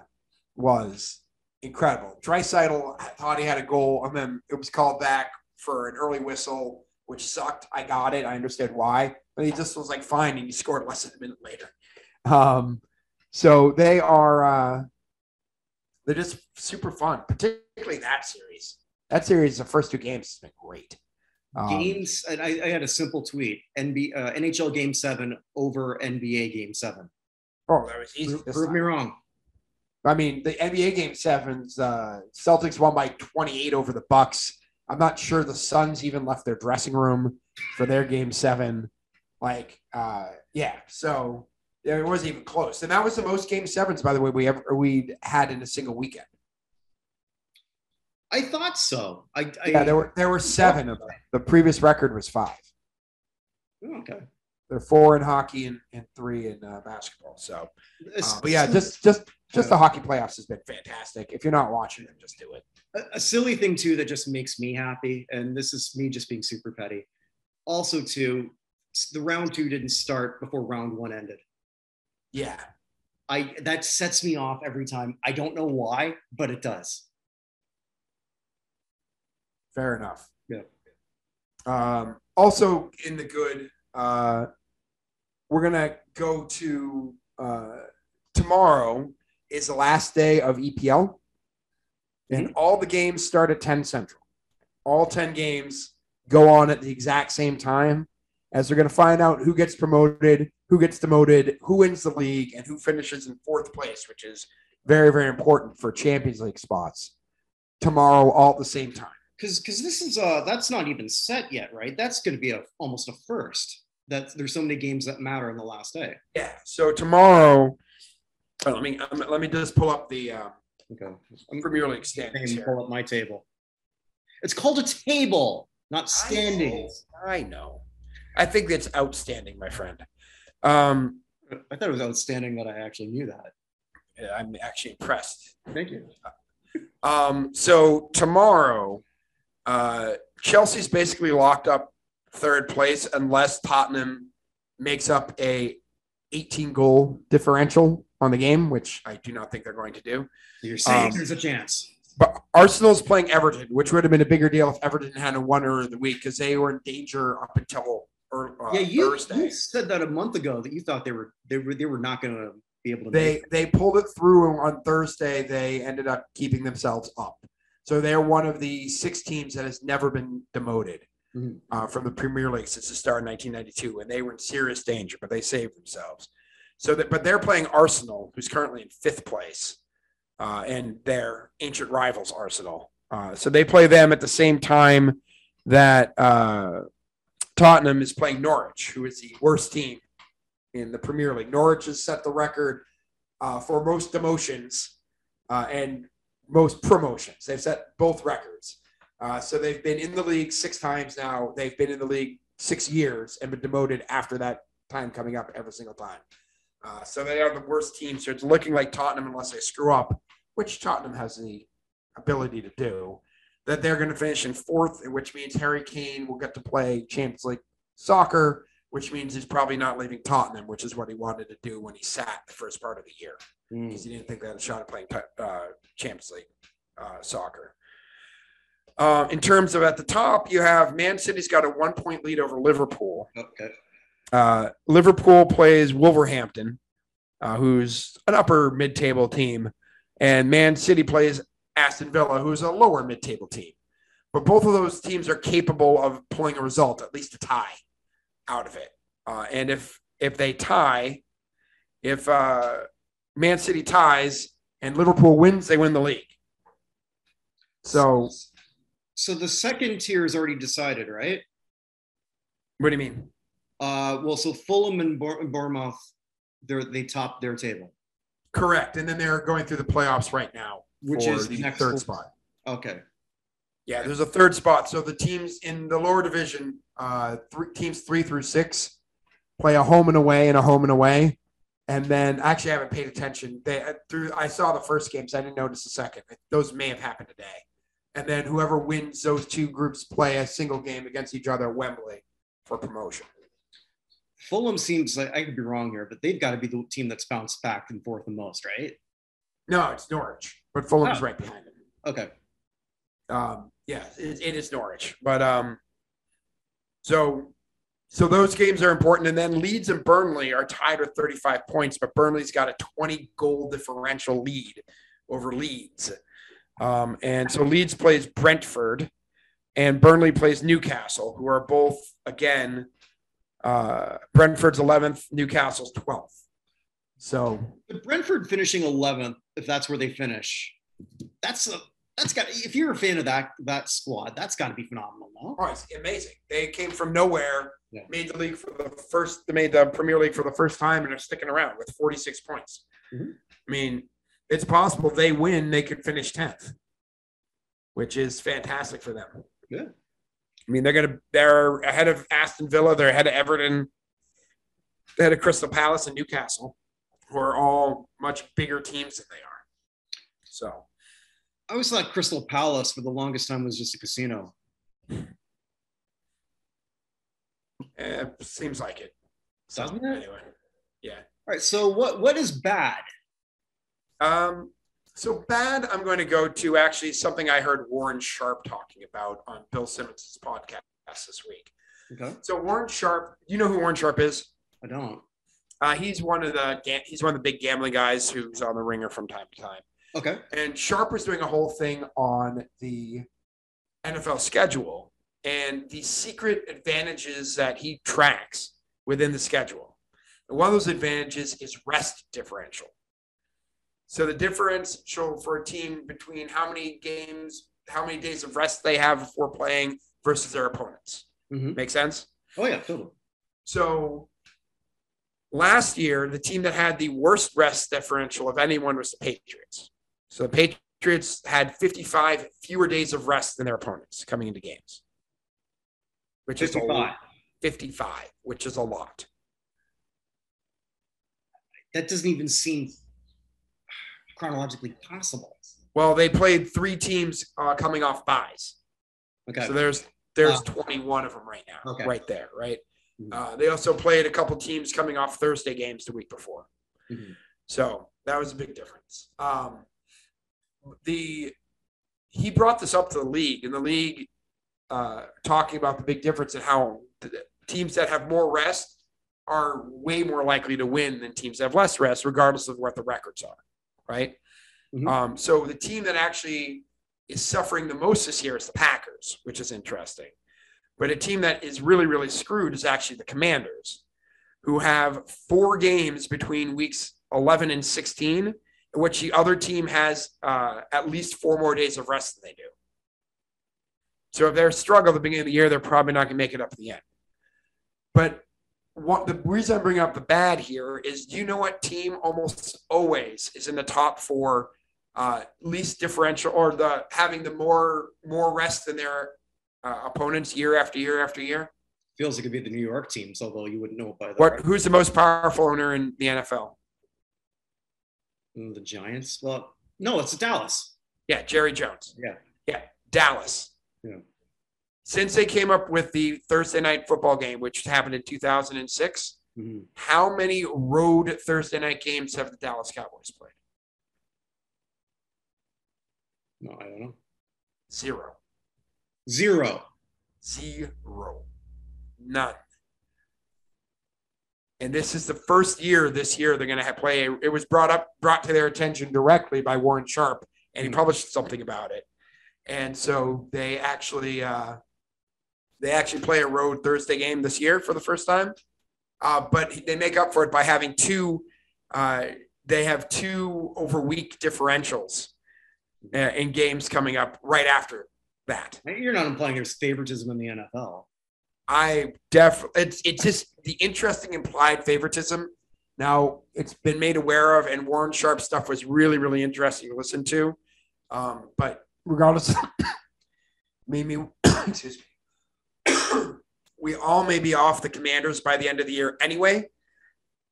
was incredible. Draisaitl thought he had a goal, and then it was called back for an early whistle, which sucked. I got it. I understood why, but he just was like fine, and he scored less than a minute later. Um, so they are. Uh, they're just super fun, particularly that series. That series, the first two games, has been great. Um, Games, and I, I had a simple tweet: NB, uh, NHL Game Seven over NBA Game Seven. Oh, that was easy. Prove, prove me wrong. I mean, the NBA game sevens, uh, Celtics won by 28 over the Bucks. I'm not sure the Suns even left their dressing room for their game seven. Like, uh, yeah, so yeah, it wasn't even close. And that was the most game sevens, by the way, we ever we had in a single weekend. I thought so. I, I Yeah, there were there were seven of them. The previous record was five. Oh, okay. There are four in hockey and, and three in uh, basketball. So, uh, but yeah, just just just the hockey playoffs has been fantastic. If you're not watching them, just do it. a, a silly thing too that just makes me happy, and this is me just being super petty. Also, too, the round two didn't start before round one ended. Yeah, I that sets me off every time. I don't know why, but it does. Fair enough. Yeah. Um, also, in the good, uh, we're gonna go to uh, tomorrow is the last day of EPL, and all the games start at ten central. All ten games go on at the exact same time, as they're gonna find out who gets promoted, who gets demoted, who wins the league, and who finishes in fourth place, which is very very important for Champions League spots. Tomorrow, all at the same time. because because this is uh that's not even set yet, right? That's going to be a almost a first. That there's so many games that matter in the last day. Yeah. So tomorrow, oh, let me um, let me just pull up the uh, Okay, I'm Premier League standings here. pull up my table. It's called a table, not standings. I know. I think that's outstanding, my friend. Um, I thought it was outstanding that I actually knew that. I'm actually impressed. Thank you. Um, so tomorrow, uh, Chelsea's basically locked up third place unless Tottenham makes up a 18 goal differential on the game, which I do not think they're going to do. You're saying Um, there's a chance. But Arsenal's playing Everton, which would have been a bigger deal if Everton had a won earlier in the week because they were in danger up until or, uh, yeah, you, Thursday. you said that a month ago that you thought they were they were they were not going to be able to. They make they pulled it through and on Thursday. They ended up keeping themselves up. So they're one of the six teams that has never been demoted Mhm. uh, from the Premier League since the start of 1992, and they were in serious danger, but they saved themselves. So that, but they're playing Arsenal, who's currently in fifth place, uh, and their ancient rivals Arsenal. Uh, so they play them at the same time that uh, Tottenham is playing Norwich, who is the worst team in the Premier League. Norwich has set the record uh, for most demotions uh, and most promotions. They've set both records. Uh, so they've been in the league six times now. They've been in the league six years and been demoted after that time coming up every single time. Uh, so they are the worst team. So it's looking like Tottenham, unless they screw up, which Tottenham has the ability to do, that they're going to finish in fourth, which means Harry Kane will get to play Champions League soccer, which means he's probably not leaving Tottenham, which is what he wanted to do when he sat the first part of the year Mm. because he didn't think they had a shot at playing uh, Champions League uh, soccer. Uh, in terms of at the top, you have Man City's got a one point lead over Liverpool. Okay. Uh, Liverpool plays Wolverhampton, uh, who's an upper mid table team, and Man City plays Aston Villa, who's a lower mid table team. But both of those teams are capable of pulling a result, at least a tie, out of it. Uh, and if if they tie, if uh, Man City ties and Liverpool wins, they win the league. So, so the second tier is already decided, right? what do you mean? Uh, well, so Fulham and Bour- Bournemouth, they're they top their table, Correct. And then they're going through the playoffs right now, which is the next third spot. Okay. Yeah, there's a third spot. So the teams in the lower division, uh, three, teams three through six, play a home and away and a home and away. And then actually, I haven't paid attention. They uh, through. I saw the first games. I didn't notice the second. Those may have happened today. And then whoever wins those two groups play a single game against each other at Wembley for promotion. Fulham seems like I could be wrong here, but they've got to be the team that's bounced back and forth the most, right? No, it's Norwich, but Fulham's Oh. right behind them. Okay. Um, yeah, it, it is Norwich, but um, so so those games are important, and then Leeds and Burnley are tied with 35 points, but Burnley's got a 20 goal differential lead over Leeds, um, and so Leeds plays Brentford, and Burnley plays Newcastle, who are both again uh, Brentford's 11th, Newcastle's 12th. So But Brentford finishing 11th, if that's where they finish, that's a that's got. If you're a fan of that that squad, that's got to be phenomenal, no? Oh, it's amazing. They came from nowhere, Yeah. made the league for the first, they made the Premier League for the first time, and are sticking around with 46 points. Mhm. I mean, it's possible they win, they could finish 10th, which is fantastic for them. Yeah. I mean, they're gonna they're ahead of Aston Villa, they're ahead of Everton, they're ahead of Crystal Palace and Newcastle, who are all much bigger teams than they are. So I always thought Crystal Palace for the longest time was just a casino. eh, seems like it. Doesn't it? anyway. Yeah. All right. So what what is bad? Um, so bad, I'm going to go to actually something I heard Warren Sharp talking about on Bill Simmons' podcast this week. Okay. So Warren Sharp, you know who Warren Sharp is? I don't. Uh, he's one of the he's one of the big gambling guys who's on the ringer from time to time. Okay. And Sharp was doing a whole thing on the NFL schedule and the secret advantages that he tracks within the schedule. And one of those advantages is rest differential. So the difference for a team between how many games, how many days of rest they have before playing versus their opponents. Mhm. Make sense? Oh yeah, totally. So last year, the team that had the worst rest differential of anyone was the Patriots. So the Patriots had 55 fewer days of rest than their opponents coming into games, which is a lot. 55, which is a lot. That doesn't even seem chronologically possible. Well, they played three teams uh, coming off buys. Okay. So there's there's Ah. 21 of them right now, Okay. right there, right? Mhm. Uh, they also played a couple teams coming off Thursday games the week before. Mhm. So that was a big difference. Um, the he brought this up to the league, and the league uh, talking about the big difference in how teams that have more rest are way more likely to win than teams that have less rest, regardless of what the records are. Right. Mhm. Um, so the team that actually is suffering the most this year is the Packers, which is interesting. But a team that is really, really screwed is actually the Commanders, who have four games between weeks 11 and 16, in which the other team has uh, at least four more days of rest than they do. So if they're struggling at the beginning of the year, they're probably not going to make it up at the end. But what the reason I bring up the bad here is do you know what team almost always is in the top four uh, least differential or the having the more more rest than their uh, opponents year after year after year? Feels like it'd be the New York teams, although you wouldn't know it by the What record. who's the most powerful owner in the NFL? Mm, the Giants. Well, no, it's Dallas. Yeah, Jerry Jones. Yeah. Yeah, Dallas. Yeah. Since they came up with the Thursday night football game, which happened in 2006, Mhm. how many road Thursday night games have the Dallas Cowboys played? No, I don't know. Zero. Zero. Zero. None. And this is the first year this year they're going to play. It was brought up, brought to their attention directly by Warren Sharp, and he Mhm. published something about it. And so they actually, uh, they actually play a road Thursday game this year for the first time. Uh, but they make up for it by having two. Uh, they have two over week differentials uh, in games coming up right after that. You're not implying there's favoritism in the NFL. I definitely it's it's just the interesting implied favoritism. Now it's been made aware of, and Warren Sharp stuff was really really interesting to listen to. Um, but regardless, made me excuse me. We all may be off the Commanders by the end of the year anyway.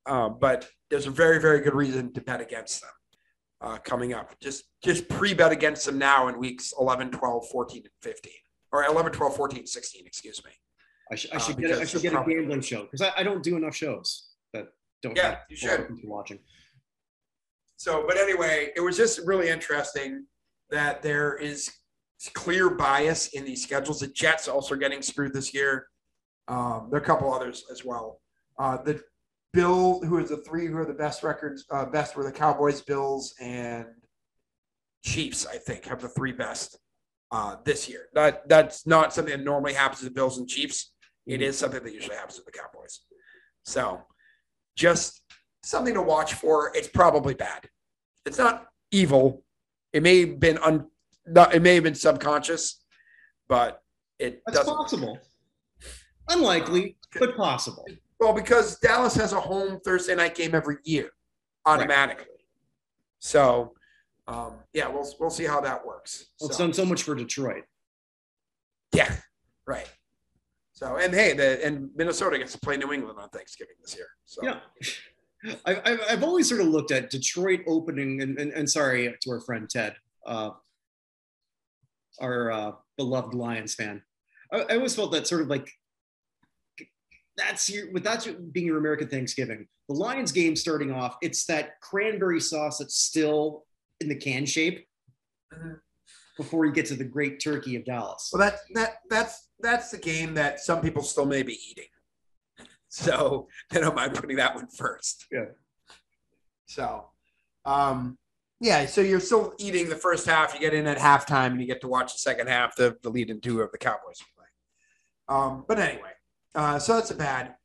Uh, but there's a very very good reason to bet against them uh, coming up. Just just pre-bet against them now in weeks 11, 12, 14, and 15. Or 11, 12, 14, 16, excuse me. I should, I Uh, should get, a, I should get a gambling show because I, I don't do enough shows that don't Yeah, you a lot of should. watching. So, but anyway, it was just really interesting that there is clear bias in these schedules. The Jets also getting screwed this year. Um, there are a couple others as well. Uh, the Bill, who is the three who are the best records, uh, best were the Cowboys, Bills, and Chiefs. I think have the three best uh, this year. That that's not something that normally happens to the Bills and Chiefs. It is something that usually happens to the Cowboys. So, just something to watch for. It's probably bad. It's not evil. It may have been un, not, it may have been subconscious, but it That's possible. Unlikely, but possible. Well, because Dallas has a home Thursday night game every year, automatically. So, um, yeah, we'll we'll see how that works. Well, it's So- done so much for Detroit. yeah, right. So, and hey, the and Minnesota gets to play New England on Thanksgiving this year. So, Yeah. I've, I've, I've always sort of looked at Detroit opening, and, and, and sorry to our friend Ted, uh, our uh, beloved Lions fan. I, I always felt that sort of like that's your with that's being your American Thanksgiving. The Lions game starting off, it's that cranberry sauce that's still in the can shape Mhm. before you get to the great turkey of Dallas. Well, that that that's that's the game that some people still may be eating. So I don't mind putting that one first. Yeah. So, um, yeah. So you're still eating the first half. You get in at halftime, and you get to watch the second half, the the lead and two of the Cowboys play. Um, but anyway, uh, so that's a bad.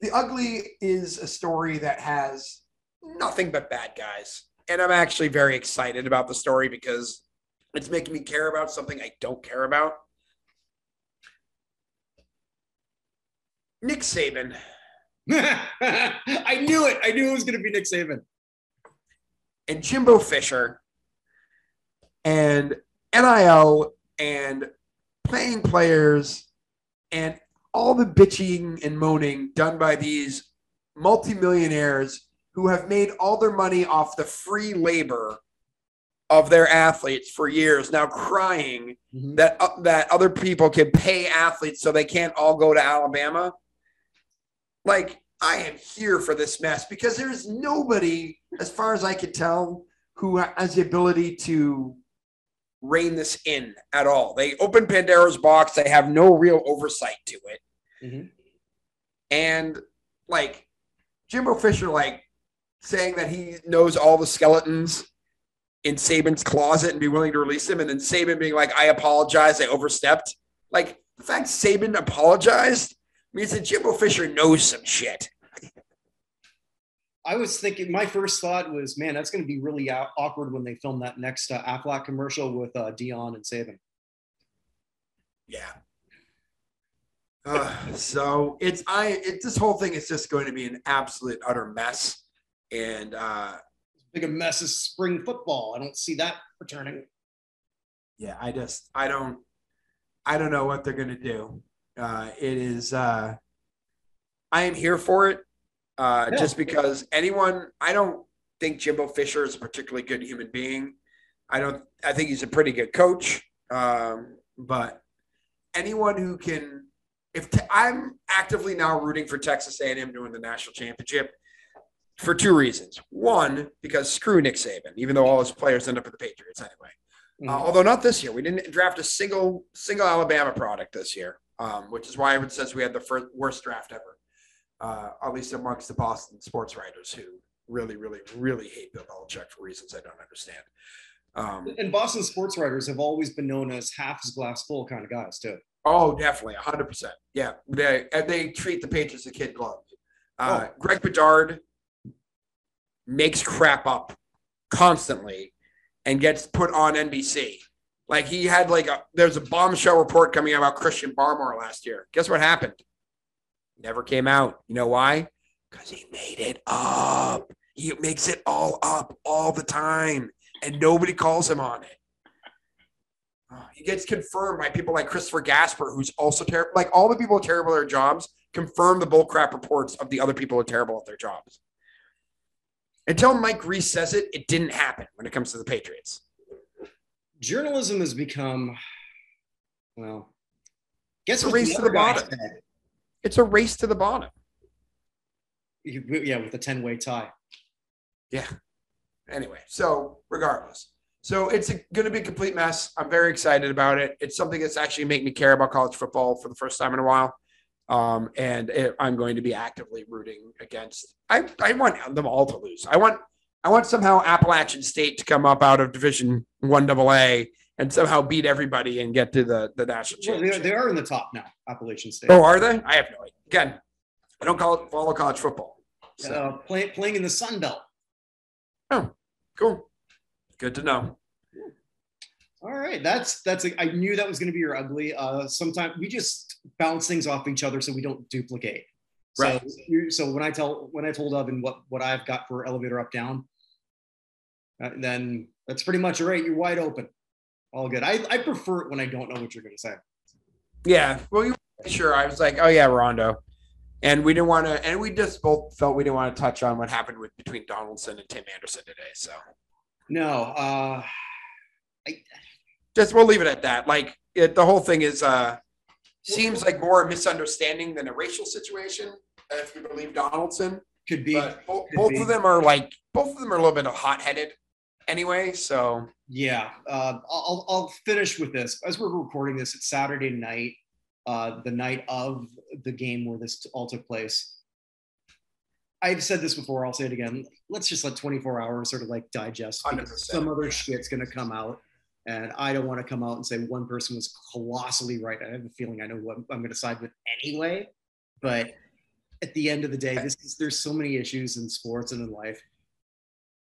The ugly is a story that has nothing but bad guys, and I'm actually very excited about the story because it's making me care about something I don't care about. Nick Saban. I knew it. I knew it was going to be Nick Saban. and Jimbo Fisher and NIL and playing players and all the bitching and moaning done by these multimillionaires who have made all their money off the free labor of their athletes for years now crying Mhm. that uh, that other people can pay athletes so they can't all go to Alabama like I am here for this mess because there is nobody, as far as I can tell, who has the ability to rein this in at all. They open Pandora's box. They have no real oversight to it. Mm-hmm. And like Jimbo Fisher, like saying that he knows all the skeletons in Saban's closet and be willing to release them, and then Saban being like, "I apologize, I overstepped." Like the fact Saban apologized means that Jimbo Fisher knows some shit. I was thinking, my first thought was, man, that's going to be really awkward when they film that next uh, Aflac commercial with uh, Deion and Saban. Yeah. Uh, so it's I it, this whole thing is just going to be an absolute utter mess, and uh, big a mess as spring football. I don't see that returning. Yeah, I just I don't I don't know what they're going to do. Uh, it is uh, I am here for it uh, yeah. just because anyone, I don't think Jimbo Fisher is a particularly good human being. I don't, I think he's a pretty good coach. Um, but anyone who can, if te- I'm actively now rooting for Texas A&M to win the national championship for two reasons. One, because screw Nick Saban, even though all his players end up with the Patriots anyway. Mm-hmm. Uh, although not this year, we didn't draft a single single Alabama product this year, um, which is why everyone says we had the first, worst draft ever uh, at least amongst the Boston sports writers who really, really, really hate Bill Belichick for reasons I don't understand. Um, and Boston sports writers have always been known as half as glass full kind of guys too. Oh, definitely, hundred percent. Yeah, they they treat the Patriots a kid glove. Uh, oh. Greg Bedard makes crap up constantly and gets put on NBC. Like he had like a there's a bombshell report coming out about Christian Barmore last year. Guess what happened? Never came out. You know why? Because he made it up. He makes it all up all the time, and nobody calls him on it. Uh, he gets confirmed by people like Christopher Gasper, who's also terrible. Like all the people are terrible at their jobs, confirm the bullcrap reports of the other people who are terrible at their jobs. Until Mike Reiss says it, it didn't happen when it comes to the Patriots. Journalism has become, well, guess a race to the bottom. Said, it's a race to the bottom. Yeah, with a 10 way tie. Yeah. Anyway, so regardless. So it's going to be a complete mess. I'm very excited about it. It's something that's actually making me care about college football for the first time in a while. Um, and it, I'm going to be actively rooting against. I, I want them all to lose. I want I want somehow Appalachian State to come up out of Division One AA and somehow beat everybody and get to the, the national championship. Well, they, are in the top now, Appalachian State. Oh, are they? I have no idea. Again, I don't call it, follow college football. So. Uh, play, playing in the Sun Belt. Oh, cool. Good to know. All right, that's that's. A, I knew that was going to be your ugly. Uh, sometimes we just bounce things off each other so we don't duplicate. Right. So, so when I tell when I told Evan what what I've got for elevator up down, uh, then that's pretty much all right. You're wide open all good. I, I prefer it when I don't know what you're going to say. Yeah. Well, you sure. I was like, oh yeah, Rondo. And we didn't want to, and we just both felt we didn't want to touch on what happened with between Donaldson and Tim Anderson today. So, no, uh, I just we'll leave it at that. Like it, the whole thing is, uh, seems like more a misunderstanding than a racial situation, if you believe Donaldson. Could be. But both, both be. of them are like both of them are a little bit of hot headed anyway. So yeah, uh, I'll I'll finish with this as we're recording this. It's Saturday night, uh, the night of the game where this all took place. I've said this before. I'll say it again. Let's just let 24 hours sort of like digest. Some other shit's gonna come out, and I don't want to come out and say one person was colossally right. I have a feeling I know what I'm, I'm going to side with anyway. But at the end of the day, this is, there's so many issues in sports and in life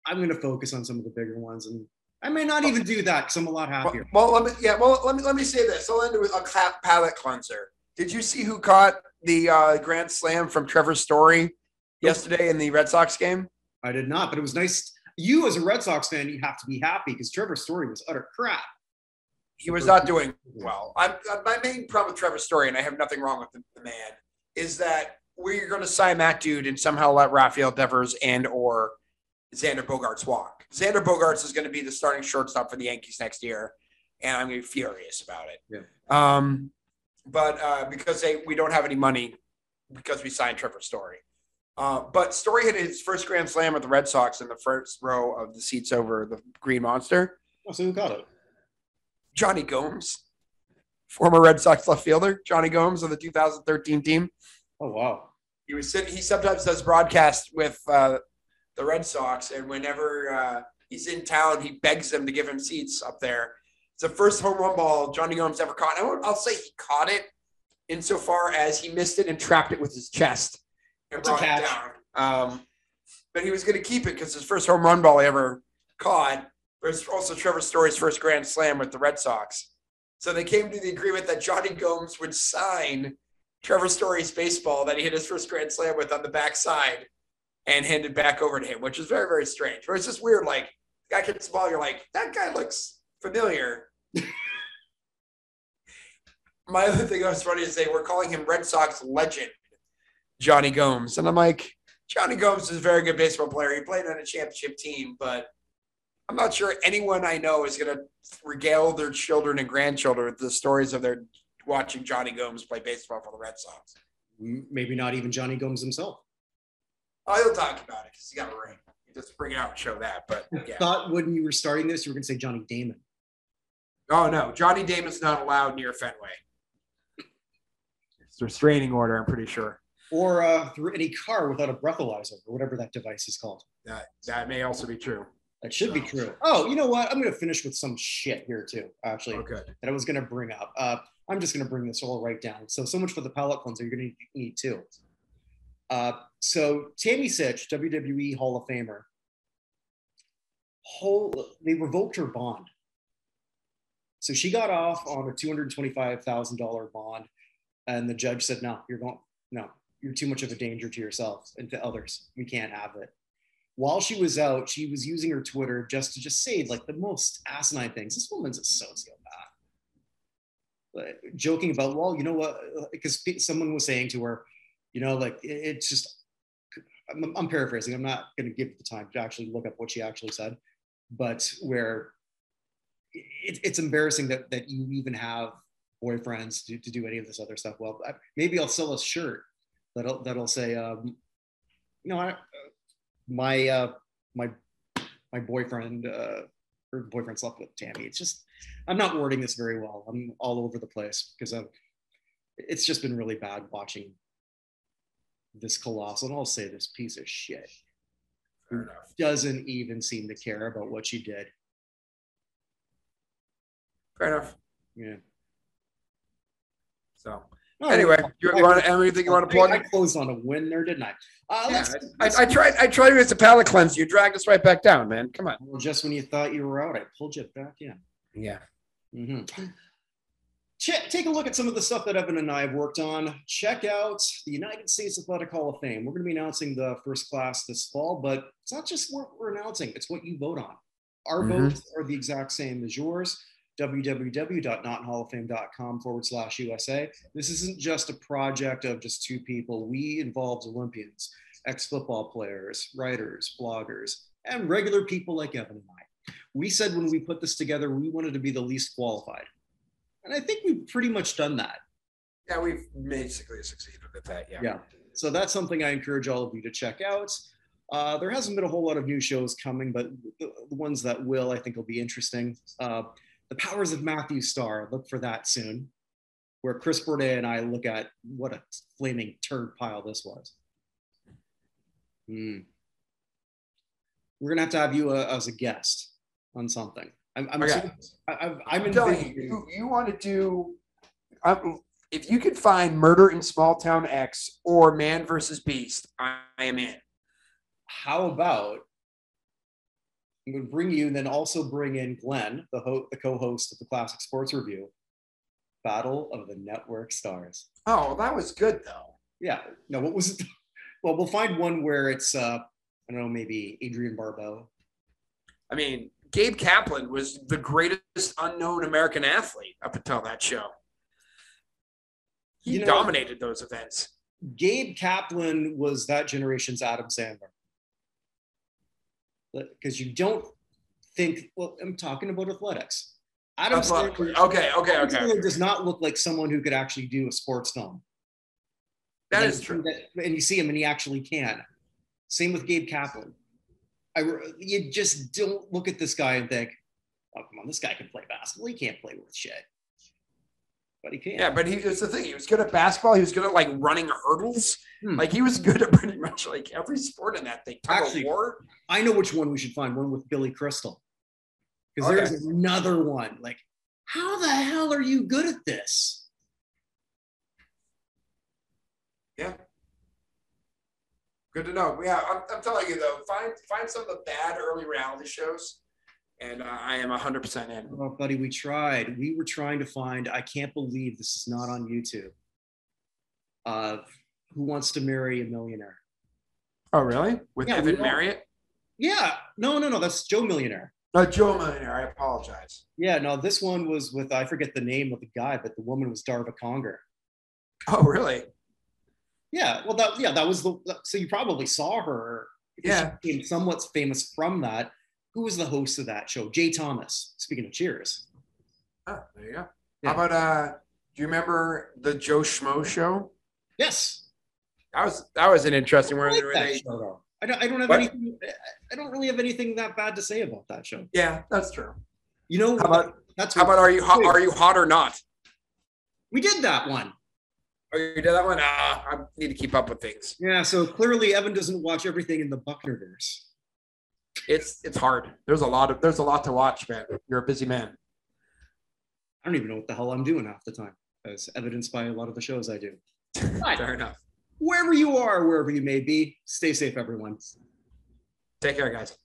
I'm going to focus on some of the bigger ones, and I may not even do that because I'm a lot happier. Well, well, let me yeah. Well, let me let me say this. I'll end it with a palate cleanser. Did you see who caught the uh, grand slam from Trevor Story yesterday in the Red Sox game? I did not, but it was nice. You, as a Red Sox fan, you have to be happy because Trevor Story was utter crap. He was not doing well. I'm, uh, my main problem with Trevor Story, and I have nothing wrong with the, the man, is that we're going to sign that dude and somehow let Rafael Devers and or Xander Bogaerts walk. Xander Bogarts is going to be the starting shortstop for the Yankees next year, and I'm going to be furious about it. Yeah. Um, but uh, because they we don't have any money because we signed Trevor Story. Uh, but Story hit his first Grand Slam with the Red Sox in the first row of the seats over the Green Monster. Oh, so who got it? Jonny Gomes, former Red Sox left fielder, Jonny Gomes of the 2013 team. Oh wow. He was sitting, he sometimes does broadcast with uh, the Red Sox, and whenever uh, he's in town, he begs them to give him seats up there. It's the first home run ball Jonny Gomes ever caught. Won't, I'll say he caught it insofar as he missed it and trapped it with his chest and brought it down. Um, but he was going to keep it because his first home run ball he ever caught was also Trevor Story's first Grand Slam with the Red Sox. So they came to the agreement that Jonny Gomes would sign Trevor Story's baseball that he hit his first Grand Slam with on the backside and hand it back over to him, which is very, very strange. But it's just weird. Like, guy gets the ball, you're like, that guy looks familiar. My other thing that was funny is they were calling him Red Sox legend, Jonny Gomes. And I'm like, Jonny Gomes is a very good baseball player. He played on a championship team, but I'm not sure anyone I know is going to regale their children and grandchildren with the stories of their watching Jonny Gomes play baseball for the Red Sox. Maybe not even Jonny Gomes himself. Oh, he'll talk about it because he got a ring. He just bring it out and show that. But yeah. Thought when you were starting this, you were going to say Johnny Damon. Oh no, Johnny Damon's not allowed near Fenway. It's a restraining order, I'm pretty sure. Or uh, through any car without a breathalyzer or whatever that device is called. That that may also be true. That should be true. Oh, you know what? I'm going to finish with some shit here too, actually, Okay. that I was going to bring up. Uh, I'm just going to bring this all right down. So, so much for the palate cleanser. You're going to need two. Uh, so, Tammy Sytch, WWE Hall of Famer, whole, they revoked her bond. So she got off on a $225,000 bond, and the judge said, "No, you're going, no, you're too much of a danger to yourself and to others. We can't have it." while she was out, she was using her Twitter just to just say like the most asinine things. This woman's a sociopath. Joking about, well, you know what? Because someone was saying to her, you know, like it- it's just. I'm, I'm paraphrasing. I'm not going to give the time to actually look up what she actually said, but where it, it's embarrassing that that you even have boyfriends to, to do any of this other stuff. Well, maybe I'll sell a shirt that'll that'll say, um, you know, I, my uh my my boyfriend uh her boyfriend slept with Tammy. It's just I'm not wording this very well. I'm all over the place because I've it's just been really bad watching this colossal and I'll say this piece of shit enough. doesn't even seem to care about what she did. Fair enough. Yeah. So No, anyway, you I- want anything you want to plug? I closed on a win there, didn't I? Uh, Yeah, let's, I, let's- I tried. I tried to. It's a palate cleanse. You dragged us right back down, man. Come on. well, just when you thought you were out, I pulled you back in. Yeah. Mhm. Check, take a look at some of the stuff that Evan and I have worked on. Check out the United States Athletic Hall of Fame. We're going to be announcing the first class this fall, but it's not just what we're announcing, it's what you vote on. Our Mhm. votes are the exact same as yours www.nothalloffame.com forward slash USA. This isn't just a project of just two people. We involved Olympians, ex football players, writers, bloggers, and regular people like Evan and I. We said when we put this together, we wanted to be the least qualified. And I think we've pretty much done that. Yeah, we've basically succeeded at that. Yeah. Yeah. So that's something I encourage all of you to check out. Uh, there hasn't been a whole lot of new shows coming, but the, the ones that will, I think, will be interesting. Uh, the Powers of Matthew Star. look for that soon, where Chris Bourdain and I look at what a flaming turd pile this was. Hmm. We're gonna have to have you uh, as a guest on something. I'm, I'm, Okay. assuming- I, I've, I'm I'm telling you, you, you want to do. Um, if you could find Murder in Small Town X or Man versus Beast, I, I am in. how about I'm going to bring you and then also bring in Glenn, the, ho- the co-host of the Classic Sports Review, Battle of the Network Stars. Oh, that was good though. Yeah, no, what was it? Well, we'll find one where it's, uh, I don't know, maybe Adrienne Barbeau. I mean, Gabe Kaplan was the greatest unknown American athlete up until that show. He You know- dominated those events. Gabe Kaplan was that generation's Adam Sandler. Because you don't think, well, I'm talking about athletics. Adam. Sandler, Okay, okay, Adam okay. Sandler does not look like someone who could actually do a sports film. That and is true. that- and you see him, and he actually can. Same with Gabe Kaplan. I you just don't look at this guy and think, "Oh, come on, this guy can play basketball. He can't play with shit." But he can. Yeah, but he was the thing. He was good at basketball. He was good at like running hurdles. Hmm. Like he was good at pretty much like every sport in that thing. Tug Actually- war. I know which one we should find. One with Billy Crystal. Because Okay. there's another one. Like, how the hell are you good at this? Yeah. Good to know. Yeah, I'm, I'm telling you though, find find some of the bad early reality shows, and uh, I am 100 percent in. Oh, buddy, we tried. We were trying to find. I can't believe this is not on YouTube. Uh, who wants to marry a millionaire? Oh, really? With Yeah, Evan Marriott? Yeah, no, no, no. That's Joe Millionaire. No, Joe Millionaire. I apologize. Yeah, no. This one was with I forget the name of the guy, but the woman was Darva Conger. Oh, really? Yeah, well, that yeah, that was the. So you probably saw her. Yeah. she became somewhat famous from that. Who was the host of that show? Jay Thomas. Speaking of Cheers. Oh, there you go. Yeah. How about uh? Do you remember the Joe Schmo show? Yes, That was that was an interesting I one. like where that they- show. I don't. I don't have What? anything. I don't really have anything that bad to say about that show. yeah, that's true. You know, How about that's how about are you hot? Are you hot or not? we did that one. Oh, you did that one? Ah, I need to keep up with things. Yeah, so clearly Evan doesn't watch everything in the Buchnerverse. It's it's hard. There's a lot of there's a lot to watch, man. You're a busy man. I don't even know what the hell I'm doing half the time, as evidenced by a lot of the shows I do. But Fair enough. wherever you are, wherever you may be, stay safe, everyone. Take care, guys.